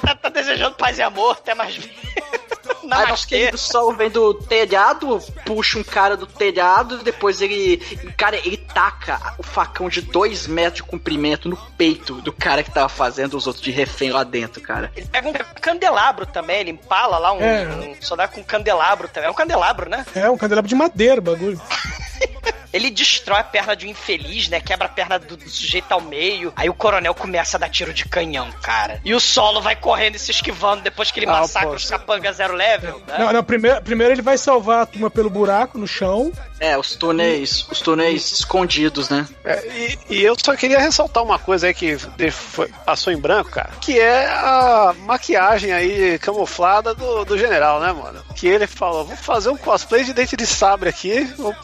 Tá, tá desejando paz e amor, até mais. Aí nosso querido Sol vem do telhado, puxa um cara do telhado, depois ele. Cara, ele taca o facão de dois metros de comprimento no peito do cara que tava fazendo os outros de refém lá dentro, cara. Ele pega um candelabro também, ele empala lá um, É. um soldado com um candelabro também. É um candelabro, né? É, um candelabro de madeira, o bagulho. Ele destrói a perna de um infeliz, né? Quebra a perna do, do sujeito ao meio. Aí o coronel começa a dar tiro de canhão, cara. E o solo vai correndo e se esquivando depois que ele Ah, massacra pô. os capangas zero level. Né? Não, não, primeiro, primeiro ele vai salvar a turma pelo buraco no chão. É, os túneis, os túneis escondidos, né? É, e, e eu só queria ressaltar uma coisa aí que foi- passou em branco, cara, que é a maquiagem aí camuflada do, do general, né, mano? Que ele falou, vou fazer um cosplay de dente de sabre aqui. vou-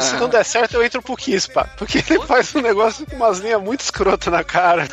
se não der certo, eu entro pro Kiss, pá. Porque ele faz um negócio com umas linhas muito escrotas na cara.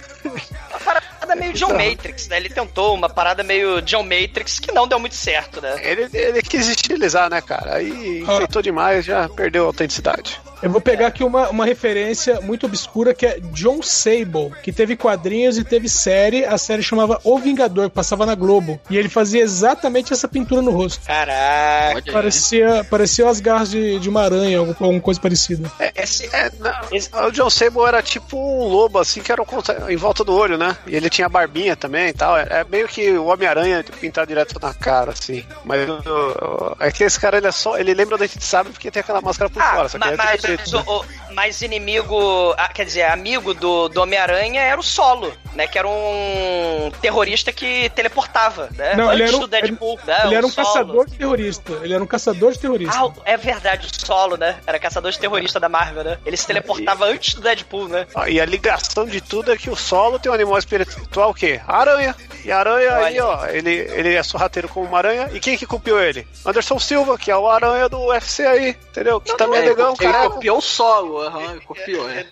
Meio John Matrix, né? Ele tentou uma parada meio John Matrix que não deu muito certo, né? Ele, ele quis estilizar, né, cara? Aí enfeitou demais, já perdeu a autenticidade. Eu vou pegar aqui uma, uma referência muito obscura que é John Sable, que teve quadrinhos e teve série. A série chamava O Vingador, que passava na Globo. E ele fazia exatamente essa pintura no rosto. Caraca. Parecia, parecia as garras de, de uma aranha, alguma alguma coisa parecida. É, esse, é, não, o John Sable era tipo um lobo, assim, que era conta- em volta do olho, né? E ele tinha barbinha também e tal. É, é meio que o Homem-Aranha pintado direto na cara, assim. Mas o- o- é que esse cara, ele é só. Ele lembra o dente de sabre porque tem aquela máscara por fora. Só que Ma- é mas, preto, mas, né? o- mas inimigo, ah, quer dizer, amigo do, do Homem-Aranha era o Solo, né? Que era um terrorista que teleportava, né? Não, ele Antes era um, do Deadpool. né? ele era um Solo. caçador de terrorista. Ele era um caçador de terrorista. Ah, é verdade, o Solo, né? Era caçador de terrorista da Marvel, né? Ele se teleportava antes do Deadpool, né? Ah, E a ligação de tudo é que o solo tem um animal espiritual o quê? A aranha. E a aranha aí, ó, ele, ele é sorrateiro como uma aranha. E quem que copiou ele? Anderson Silva, que é o aranha do UFC aí, entendeu? Que também é ele, legal, ele cara. copiou o solo, aham, copiou, é.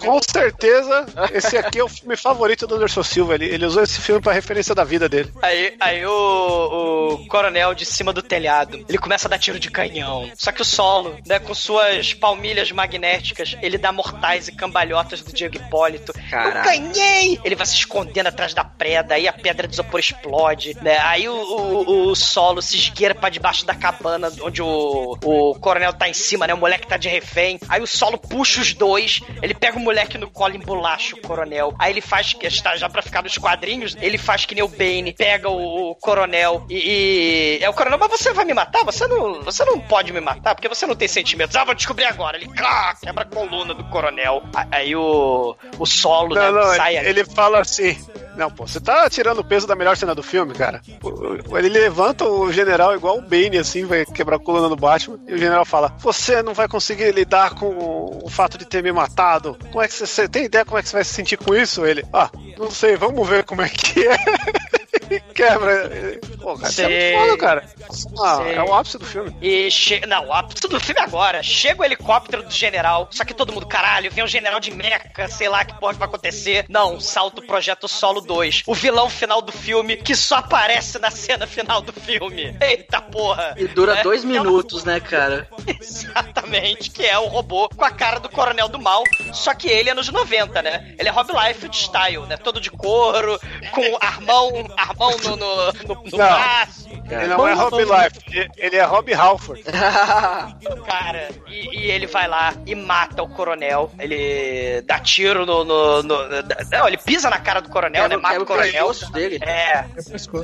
Com certeza, esse aqui é o filme favorito do Anderson Silva. Ele, ele usou esse filme pra referência da vida dele. Aí, aí o, o coronel de cima do telhado, ele começa a dar tiro de canhão. Só que o solo, né, com suas palmilhas magnéticas, ele dá mortais e cambalhotas do Diego Hipólito. Eu Caralho. ganhei! Ele vai se escondendo atrás da preda, aí a pedra de isopor explode, né? Aí o, o, o solo se esgueira pra debaixo da cabana onde o, o coronel tá em cima, né? O moleque tá de refém. Aí o solo puxa os dois, ele pega o moleque no colo e embolacha o coronel. Aí ele faz, que está já pra ficar nos quadrinhos, ele faz que nem o Bane, pega o, o coronel e, e- É o coronel, mas você vai me matar? Você não, você não pode me matar porque você não tem sentimentos. Ah, vou descobrir agora. Ele clá, quebra a coluna do coronel. Aí o, o solo, Não, né? não, sai ele, ele fala assim: Não, pô, você tá tirando o peso da melhor cena do filme, cara. Ele levanta o general igual o Bane, assim, vai quebrar a coluna do Batman, e o general fala: Você não vai conseguir lidar com o fato de ter me matado. Como é que você, você tem ideia como é que você vai se sentir com isso? Ele, ah, não sei, vamos ver como é que é. Quebra. Pô, cara, isso é muito foda, cara. Ah, é o ápice do filme. E che... Não, o ápice do filme é agora. Chega o helicóptero do general, só que todo mundo, caralho, vem um general de meca, sei lá que porra que vai acontecer. Não, salta o Projeto Solo 2. O vilão final do filme, que só aparece na cena final do filme. Eita porra! E dura Né? dois É minutos, né, cara? Exatamente, que é o robô com a cara do Coronel do Mal, só que ele é nos 90, né? Ele é Rob Liefeld style, né? Todo de couro, com armão, armão no, no, no, no Não. braço. Ele não é Rob Life, ele- é Rob Halford. Cara, e, e ele vai lá e mata o coronel. Ele dá tiro no. no- no- não, ele pisa na cara do coronel, Quebra- né? Mata quebra o coronel. o pescoço dele. É.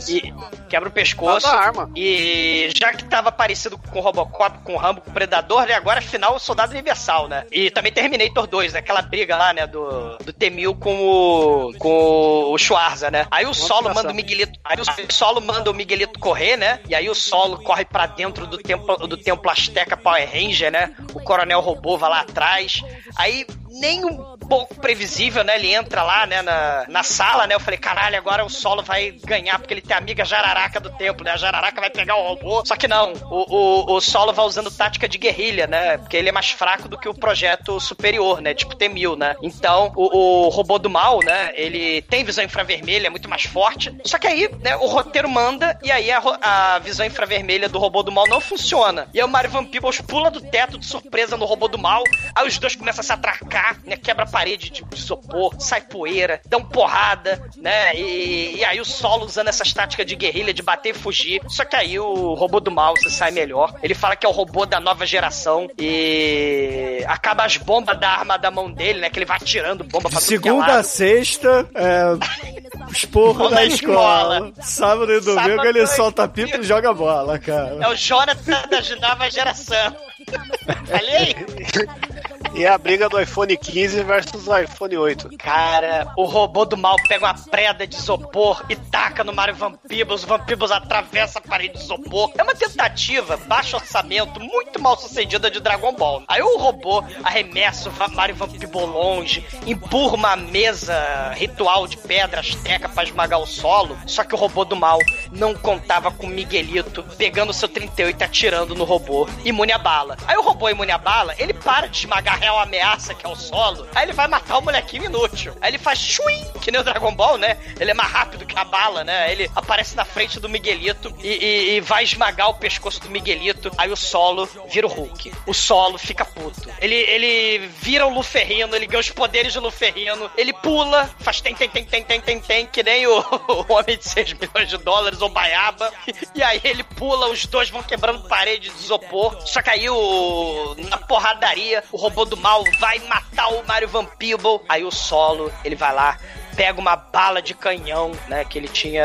E quebra o pescoço. Mata a arma. E já que tava parecido com o Robocop, com o Rambo, com o Predador, né? Agora afinal o Soldado Universal, né? E também Terminator 2, né? Aquela briga lá, né? Do, do T-1000 com o. com o Schwarza, né? Aí o Solo manda o Miguelito. Aí o Solo manda o Miguelito correr, né? E aí o Solo corre pra dentro do templo, do templo Azteca Power Ranger, né? O Coronel Robô vai lá atrás. Aí, nem um pouco previsível, né? Ele entra lá, né, na, na sala, né? Eu falei, caralho, agora o Solo vai ganhar, porque ele tem a amiga Jararaca do templo, né? A Jararaca vai pegar o robô. Só que não, o, o, o Solo vai usando tática de guerrilha, né? Porque ele é mais fraco do que o projeto superior, né? Tipo T-1000, né? Então, o, o robô do mal, né? Ele tem visão infravermelha, é muito mais forte. Só que aí, né, o roteiro manda e aí a, a visão infravermelha do robô do mal não funciona. E aí o Mario Van Peebles pula do teto de surpresa no robô do mal. Aí os dois começam a se atracar, né? Quebra parede de isopor, sai poeira, dão porrada, né? E, e aí o solo usando essas táticas de guerrilha, de bater e fugir. Só que aí o robô do mal se sai melhor. Ele fala que é o robô da nova geração e acaba as bombas da arma da mão dele, né? Que ele vai atirando bomba pra De é segunda a sexta, é, esporro na de escola. bola. Sábado e domingo Sábado ele solta pipa e joga bola, cara. É o Jonathan da nova geração. Falei? E é a briga do iPhone 15 versus o iPhone 8. Cara, o robô do mal pega uma preda de isopor e taca no Mario Van Peebles. O Van Peebles atravessa a parede de isopor. É uma tentativa, baixo orçamento, muito mal sucedida de Dragon Ball. Aí o robô arremessa o Mario Peebles longe, empurra uma mesa ritual de pedra azteca pra esmagar o solo. Só que o robô do mal não contava com Miguelito pegando seu 38 e atirando no robô, imune a bala. Aí o robô imune a bala, ele para de esmagar a real ameaça que é o solo, aí ele vai matar o molequinho inútil. Aí ele faz chuim, que nem o Dragon Ball, né? Ele é mais rápido que a bala, né? Ele aparece na frente do Miguelito e, e- e vai esmagar o pescoço do Miguelito. Aí o solo vira o Hulk. O solo fica puto. Ele, ele vira o Luferrino, ele ganha os poderes de Luferrino, ele pula, faz tem, tem, tem, tem, tem, tem, tem, que nem o, o Homem de 6 milhões de dólares, ou Baiaba. E aí ele pula, os dois vão quebrando parede de isopor. Só o. Na porradaria, o robô do mal vai matar o Mario Van Peeble. Aí o solo, ele vai lá, pega uma bala de canhão, né? Que ele tinha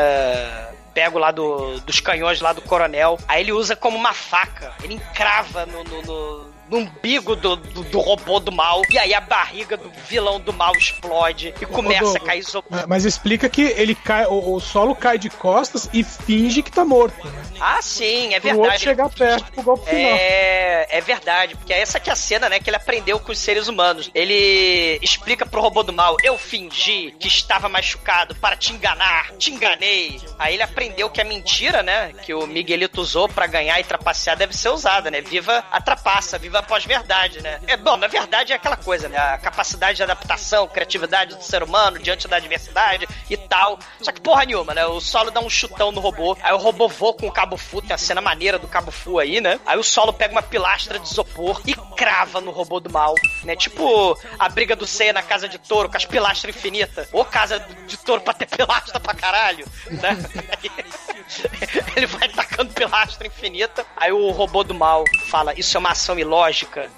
pego lá do, dos canhões lá do coronel. Aí ele usa como uma faca. Ele encrava no, no- no umbigo do, do, do robô do mal. E aí a barriga do vilão do mal explode e começa a cair isopor. Mas- Mas explica que ele cai, o, o solo cai de costas e finge que tá morto. Né? Ah, sim, é Pro outro verdade. chegar perto pro golpe final. É, é verdade, porque essa que é a cena, né, que ele aprendeu com os seres humanos. Ele explica pro robô do mal, eu fingi que estava machucado para te enganar, te enganei. Aí ele aprendeu que a mentira, né, que o Miguelito usou pra ganhar e trapacear deve ser usada, né, viva a trapaça, viva pós-verdade, né. É, bom, na verdade é aquela coisa, né, a capacidade de adaptação, criatividade do ser humano diante da adversidade e tal. Só que porra nenhuma, né, o Solo dá um chutão no robô, aí o robô voa com o cabo fu, tem a cena maneira do cabo fu aí, né, aí o Solo pega uma pilastra de isopor e crava no robô do mal, né, tipo a briga do Seiya na casa de touro com as pilastras infinitas, ou casa de touro pra ter pilastra pra caralho, né. Ele vai tacando pilastra infinita. Aí o robô do mal fala: Isso é uma ação ilógica.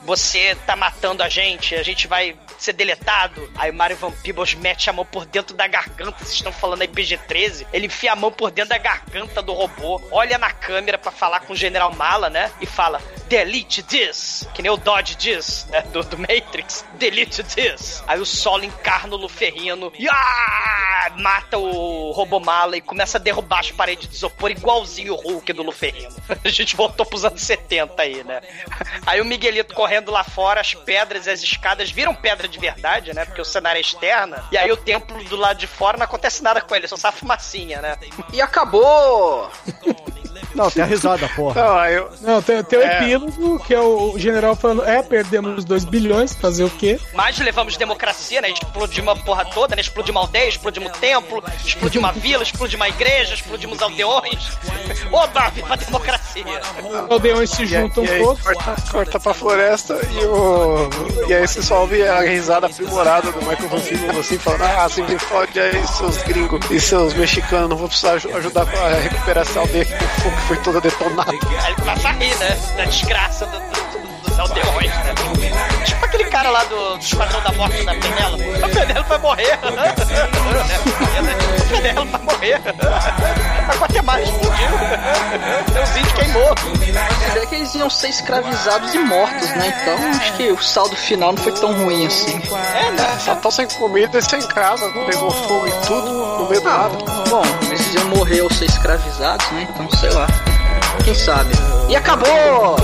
Você tá matando a gente, a gente vai ser deletado. Aí o Mario Van Peebles mete a mão por dentro da garganta. Vocês estão falando aí PG-13? Ele enfia a mão por dentro da garganta do robô, olha na câmera pra falar com o General Mala, né? E fala: delete this, que nem o Dodge diz, né, do, do Matrix, delete this. Aí o Solo encarna o Luferrino e ah, mata o Robomala e começa a derrubar as paredes de isopor igualzinho o Hulk do Luferrino. A gente voltou pros anos 70 aí, né? Aí o Miguelito correndo lá fora, as pedras as escadas viram pedra de verdade, né? Porque o cenário é externa. E aí o templo do lado de fora não acontece nada com ele, só sai fumacinha, né? E acabou! Não, tem a risada, porra. Não, eu, Não, tem, tem o É. epílogo, que é o general falando, é, perdemos 2 bilhões, fazer o quê? Mas levamos democracia, né? Explodimos a porra toda, né? Explodimos uma aldeia, explodimos um templo, explodimos uma vila, explodimos uma igreja, explodimos aldeões. Oba, viva a democracia! Os aldeões se juntam e aí todos. corta, corta pra floresta e o. E aí você só ouve a risada aprimorada do Michael Peebles assim, falando, ah, se me fode aí, seus gringos e seus mexicanos, não vou precisar aju- ajudar a recuperar essa aldeia que foi toda detonada. Ele começa a rir, né? Da desgraça do- né? Tipo aquele cara lá do, do Esquadrão da Morte da Penélope. A Penélope vai morrer. A Penélope vai morrer. A Guatemala explodiu. Os índios queimou. É que eles iam ser escravizados e mortos, né? Então acho que o saldo final não foi tão ruim assim. É, né? Só tão sem comida e sem casa, pegou fogo e tudo no meio do nada. Bom, eles iam morrer ou ser escravizados, né? Então sei lá. Quem sabe? E acabou!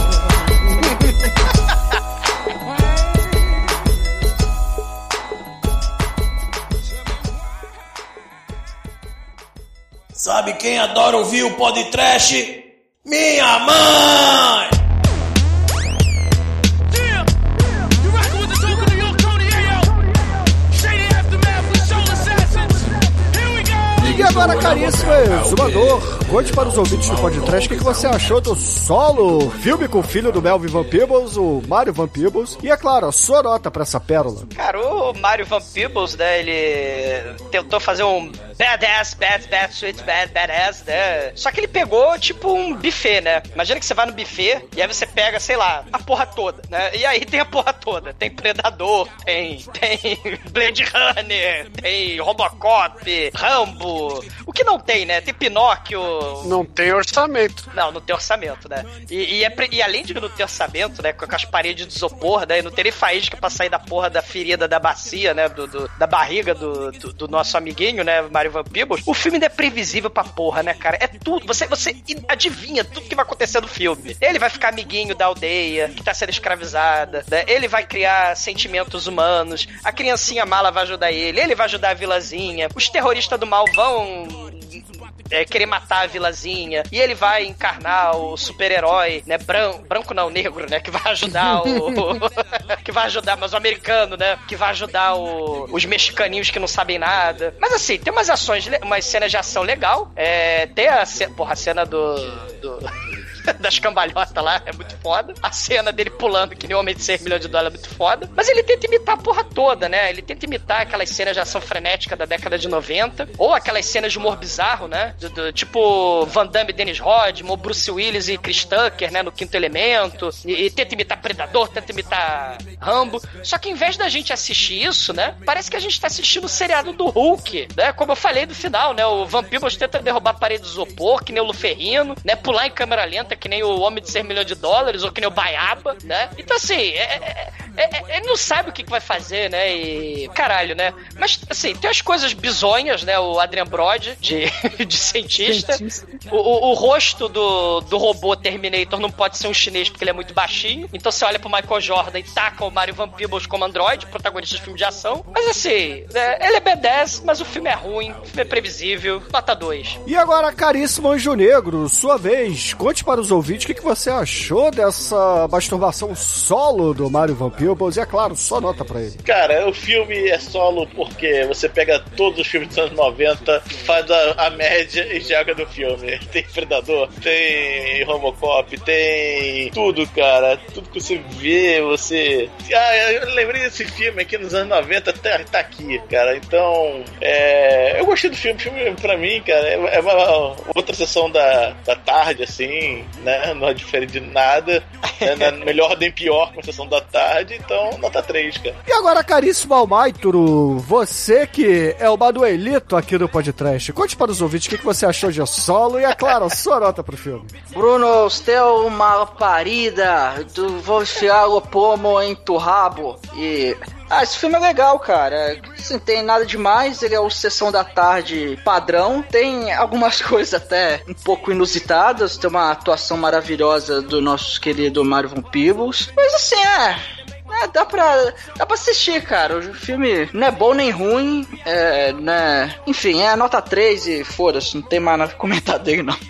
Sabe quem adora ouvir o podcast? Minha mãe! E agora, caríssimo exumador, conte para os ouvintes do podcast o que que você achou do solo filme com o filho do Melvin Van Peebles, o Mario Van Peebles, e é claro, a sua nota para essa pérola. Cara, o Mario Van Peebles, né, ele tentou fazer um badass, bad, bad, sweet, bad, badass, né? Só que ele pegou, tipo, um buffet, né? Imagina que você vai no buffet e aí você pega, sei lá, a porra toda, né? E aí tem a porra toda. Tem Predador, tem, tem Blade Runner, tem Robocop, Rambo. O que não tem, né? Tem Pinóquio, Não tem orçamento. não, não tem orçamento, né? E, e é e além de não ter orçamento, né? Com as paredes de isopor, né? E não ter nem faísca pra sair da porra da ferida da bacia, né? Do, do- da barriga do, do, do nosso amiguinho, né? Mario Peebles. O filme ainda é previsível pra porra, né, cara? É tudo. Você, você adivinha tudo que vai acontecer no filme. Ele vai ficar amiguinho da aldeia, que tá sendo escravizada, né? Ele vai criar sentimentos humanos. A criancinha mala vai ajudar ele. Ele vai ajudar a vilazinha. Os terroristas do mal vão é, querer matar a vilazinha. E ele vai encarnar o super-herói, né? Branco, branco não, negro, né? Que vai ajudar o. que vai ajudar, mas o americano, né? Que vai ajudar o- os mexicaninhos que não sabem nada. Mas assim, tem umas ações, umas cenas de ação legal. É, tem a, porra, a cena do. do- Das cambalhotas lá, é muito foda. A cena dele pulando que nem homem de 6 milhões de dólares é muito foda. Mas ele tenta imitar a porra toda, né? Ele tenta imitar aquelas cenas de ação frenética da década de 90. Ou aquelas cenas de humor bizarro, né? Do- do- tipo Van Damme e Dennis Rodman, ou Bruce Willis e Chris Tucker, né? No Quinto Elemento. E, e tenta imitar Predador, tenta imitar Rambo. Só que em vez da gente assistir isso, né? Parece que a gente tá assistindo o seriado do Hulk, né? Como eu falei no final, né? O Van Peebles tenta derrubar a parede de isopor, que nem o Luferrino, né? Pular em câmera lenta, que nem o Homem de 6 milhões de dólares, ou que nem o Baiaba, né? Então, assim, é- é- é- é- ele não sabe o que, que vai fazer, né? E. Caralho, né? Mas, assim, tem as coisas bizonhas, né? O Adrian Brody, de, de cientista. O, o- o rosto do, do robô Terminator não pode ser um chinês porque ele é muito baixinho. Então você olha pro Michael Jordan e taca o Mario Van Peebles como android, protagonista de filme de ação. Mas assim, é, ele é B10, mas o filme é ruim, o filme é previsível. Nota 2. E agora, caríssimo Anjo Negro, sua vez, conte para os ouvintes o que, que você achou dessa masturbação solo do Mario Van Peebles, e é claro, só nota pra ele. Cara, o filme é solo porque você pega todos os filmes dos anos 90, faz a, a média e joga no filme. Tem Predador, tem Robocop, tem tudo, cara. Tudo que você vê, você. Ah, eu lembrei desse filme aqui nos anos 90, tá, tá aqui, cara. Então, é... eu gostei do filme. O filme, pra mim, cara, é é uma outra sessão da, da tarde, assim. Né? Não difere de nada. né? Na melhor nem pior com a sessão da tarde, então nota 3, cara. E agora, caríssimo Almaituro, você que é o Manuelito aqui do podcast, conte para os ouvintes o que, que você achou de Solo e, é claro, a sua nota pro filme. Bruno, você é uma parida, tu vou enfiar o pomo em tu rabo. E. Ah, esse filme é legal, cara. Assim, tem nada demais, ele é o Sessão da Tarde padrão. Tem algumas coisas até um pouco inusitadas. Tem uma atuação maravilhosa do nosso querido Mario Von Peebles. Mas assim, é. É, dá pra, dá pra assistir, cara. O filme não é bom nem ruim. É, né? Enfim, é nota 3 e foda-se, não tem mais nada a comentar dele, não.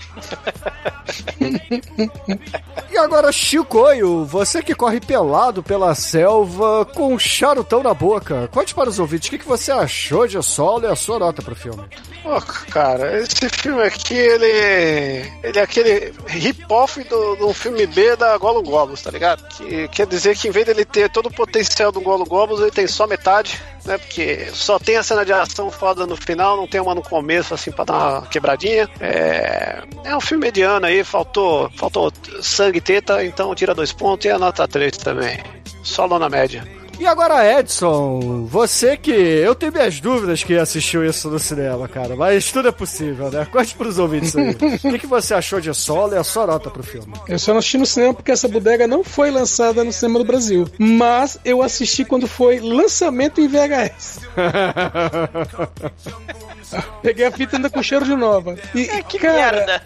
E agora, Chicoio, você que corre pelado pela selva com um charutão na boca, conte para os ouvintes o que, que você achou de Solo e a sua nota pro filme. Pô, cara, esse filme aqui, ele. Ele é aquele hip-off do, do filme B da Golo Globus, tá ligado? Que quer dizer que em vez dele ter todo o potencial do Golo Globus, ele tem só metade, né? Porque só tem a cena de ação foda no final, não tem uma no começo, assim, pra dar uma quebradinha. É. É um filme mediano aí, faltou, faltou sangue e teta, então tira dois pontos e a nota 3 também. Solo na média. E agora, Edson, você que. Eu tenho minhas dúvidas que assistiu isso no cinema, cara, mas tudo é possível, né? Conte pros ouvintes aí. O que, que você achou de Solo e a sua nota pro filme? Eu só não assisti no cinema porque essa bodega não foi lançada no cinema do Brasil. Mas eu assisti quando foi lançamento em VHS. Peguei a fita ainda com cheiro de nova. E, que cara,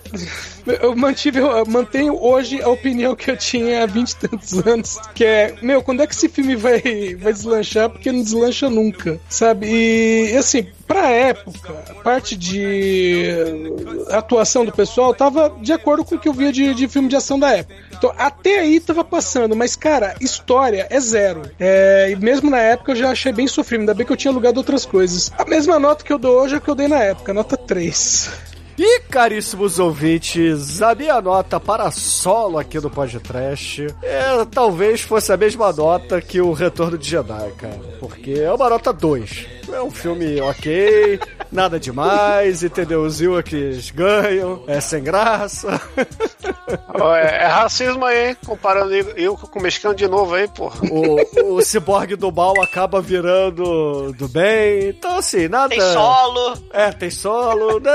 eu mantive, eu mantenho hoje a opinião que eu tinha há 20 e tantos anos, que é, meu, quando é que esse filme vai, vai deslanchar? Porque não deslancha nunca, sabe? E, assim, pra época, a parte de atuação do pessoal tava de acordo com o que eu via de, de filme de ação da época. Então, até aí tava passando, mas, cara, história é zero. É, e mesmo na época eu já achei bem sofrido, ainda bem que eu tinha alugado outras coisas. A mesma nota que eu dou hoje é que eu dei na época, nota 3. E caríssimos ouvintes, a minha nota para solo aqui do podcast é, talvez fosse a mesma nota que o Retorno de Jedi, cara. Porque é uma nota 2. É um filme ok, nada demais, entendeu? Os Ewoks ganham, é sem graça. É, é racismo aí, hein? Comparando eu com o mexicano de novo aí, pô. O, o ciborgue do mal acaba virando do bem. Então, assim, nada. Tem solo. É, tem solo. né?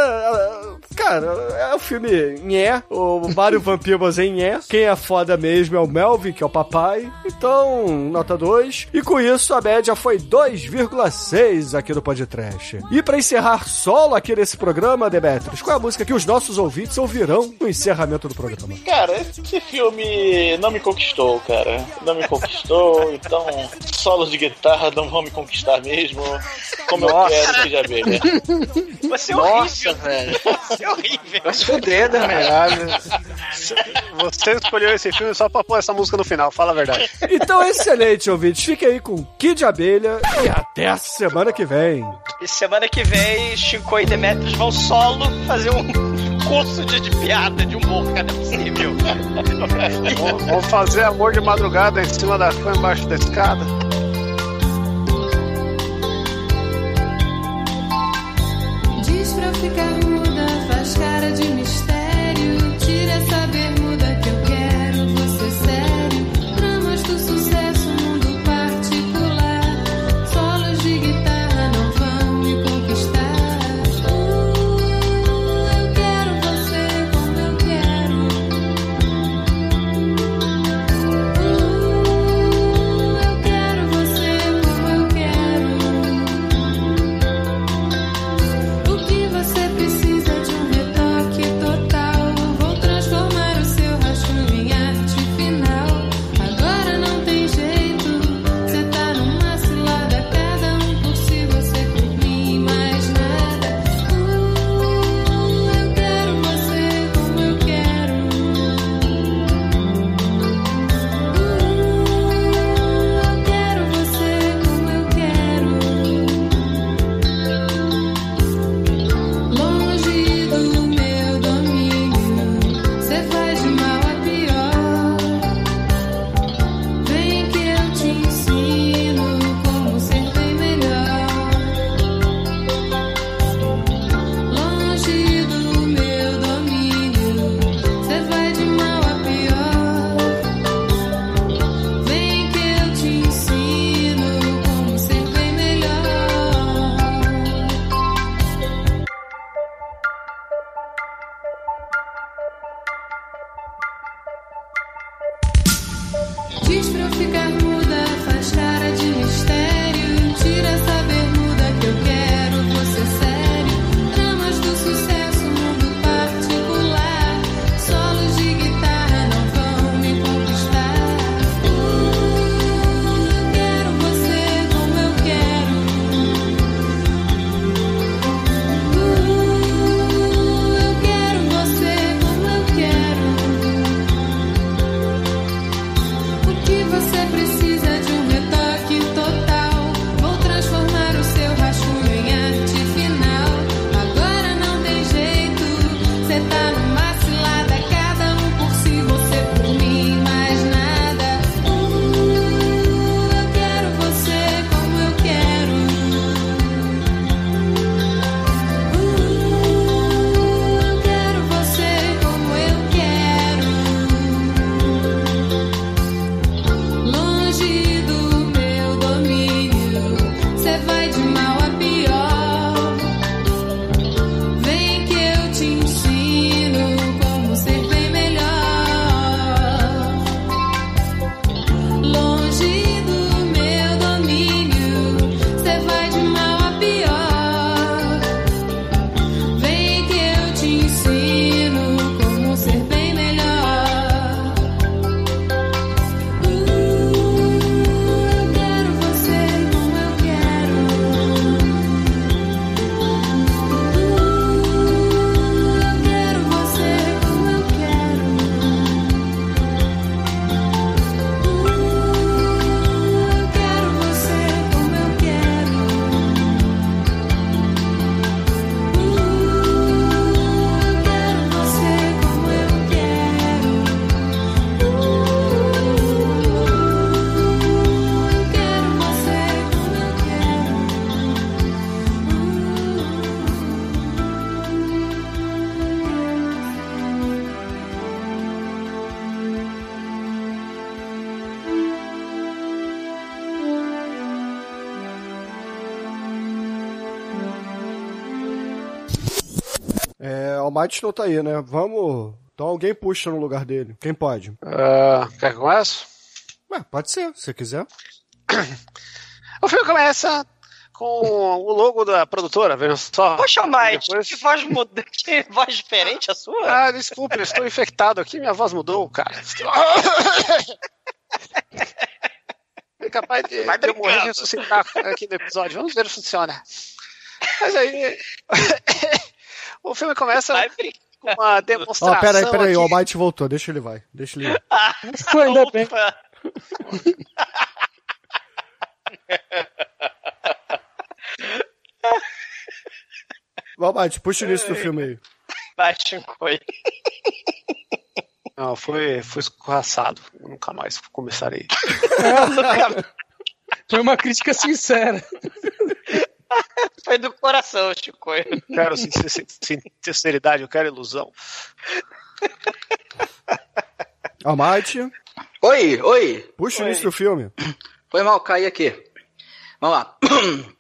Cara, é o filme Nhé. O Mario Peebles em Nhé. Quem é foda mesmo é o Melvin, que é o papai. Então, nota 2. E com isso, a média foi 2,6 aqui no podcast. E pra encerrar solo aqui nesse programa, Demetrius, qual é a música que os nossos ouvintes ouvirão no encerramento do programa? Cara, esse filme não me conquistou, cara. Não me conquistou, então solos de guitarra não vão me conquistar mesmo. Como Nossa. eu quero que já veja. Você é Nossa, horrível. velho. Você é horrível. Vai se fuder, né, velho? Você escolheu esse filme só pra pôr essa música no final, fala a verdade. Então, excelente, ouvintes. Fique aí com Kid Abelha e até a semana que vem. E semana que vem, Chico e Demetrius vão solo fazer um curso de, de piada, de humor, cara, não é possível. Vamos fazer amor de madrugada em cima da cama, embaixo da escada. Não tá aí, né? Vamos. Então alguém puxa no lugar dele. Quem pode? Ah, quer que comece? Ué, pode ser, se quiser. O filme começa com o logo da produtora, vejam só. Poxa, Mike, Depois- que voz, muda, que voz diferente a sua? Ah, desculpa, eu estou infectado aqui, minha voz mudou, cara. É capaz de, Vai de eu morrer e ressuscitar aqui no episódio. Vamos ver se funciona. Mas aí. O filme começa com uma demonstração. Ó, peraí, peraí, aqui. o Almighty voltou. Deixa ele vai. Deixa ele ir. Foi ainda bem. Almighty, puxa o início do filme aí. Vai, Shinkoi. Não, foi, foi escorraçado. Eu nunca mais começarei. Foi uma crítica sincera. Foi do coração, Shinkoi. Quero sin- sin- sin- sinceridade, eu quero ilusão. Almighty, Oi, oi. puxa o início do filme. Foi mal, caí aqui. Vamos lá.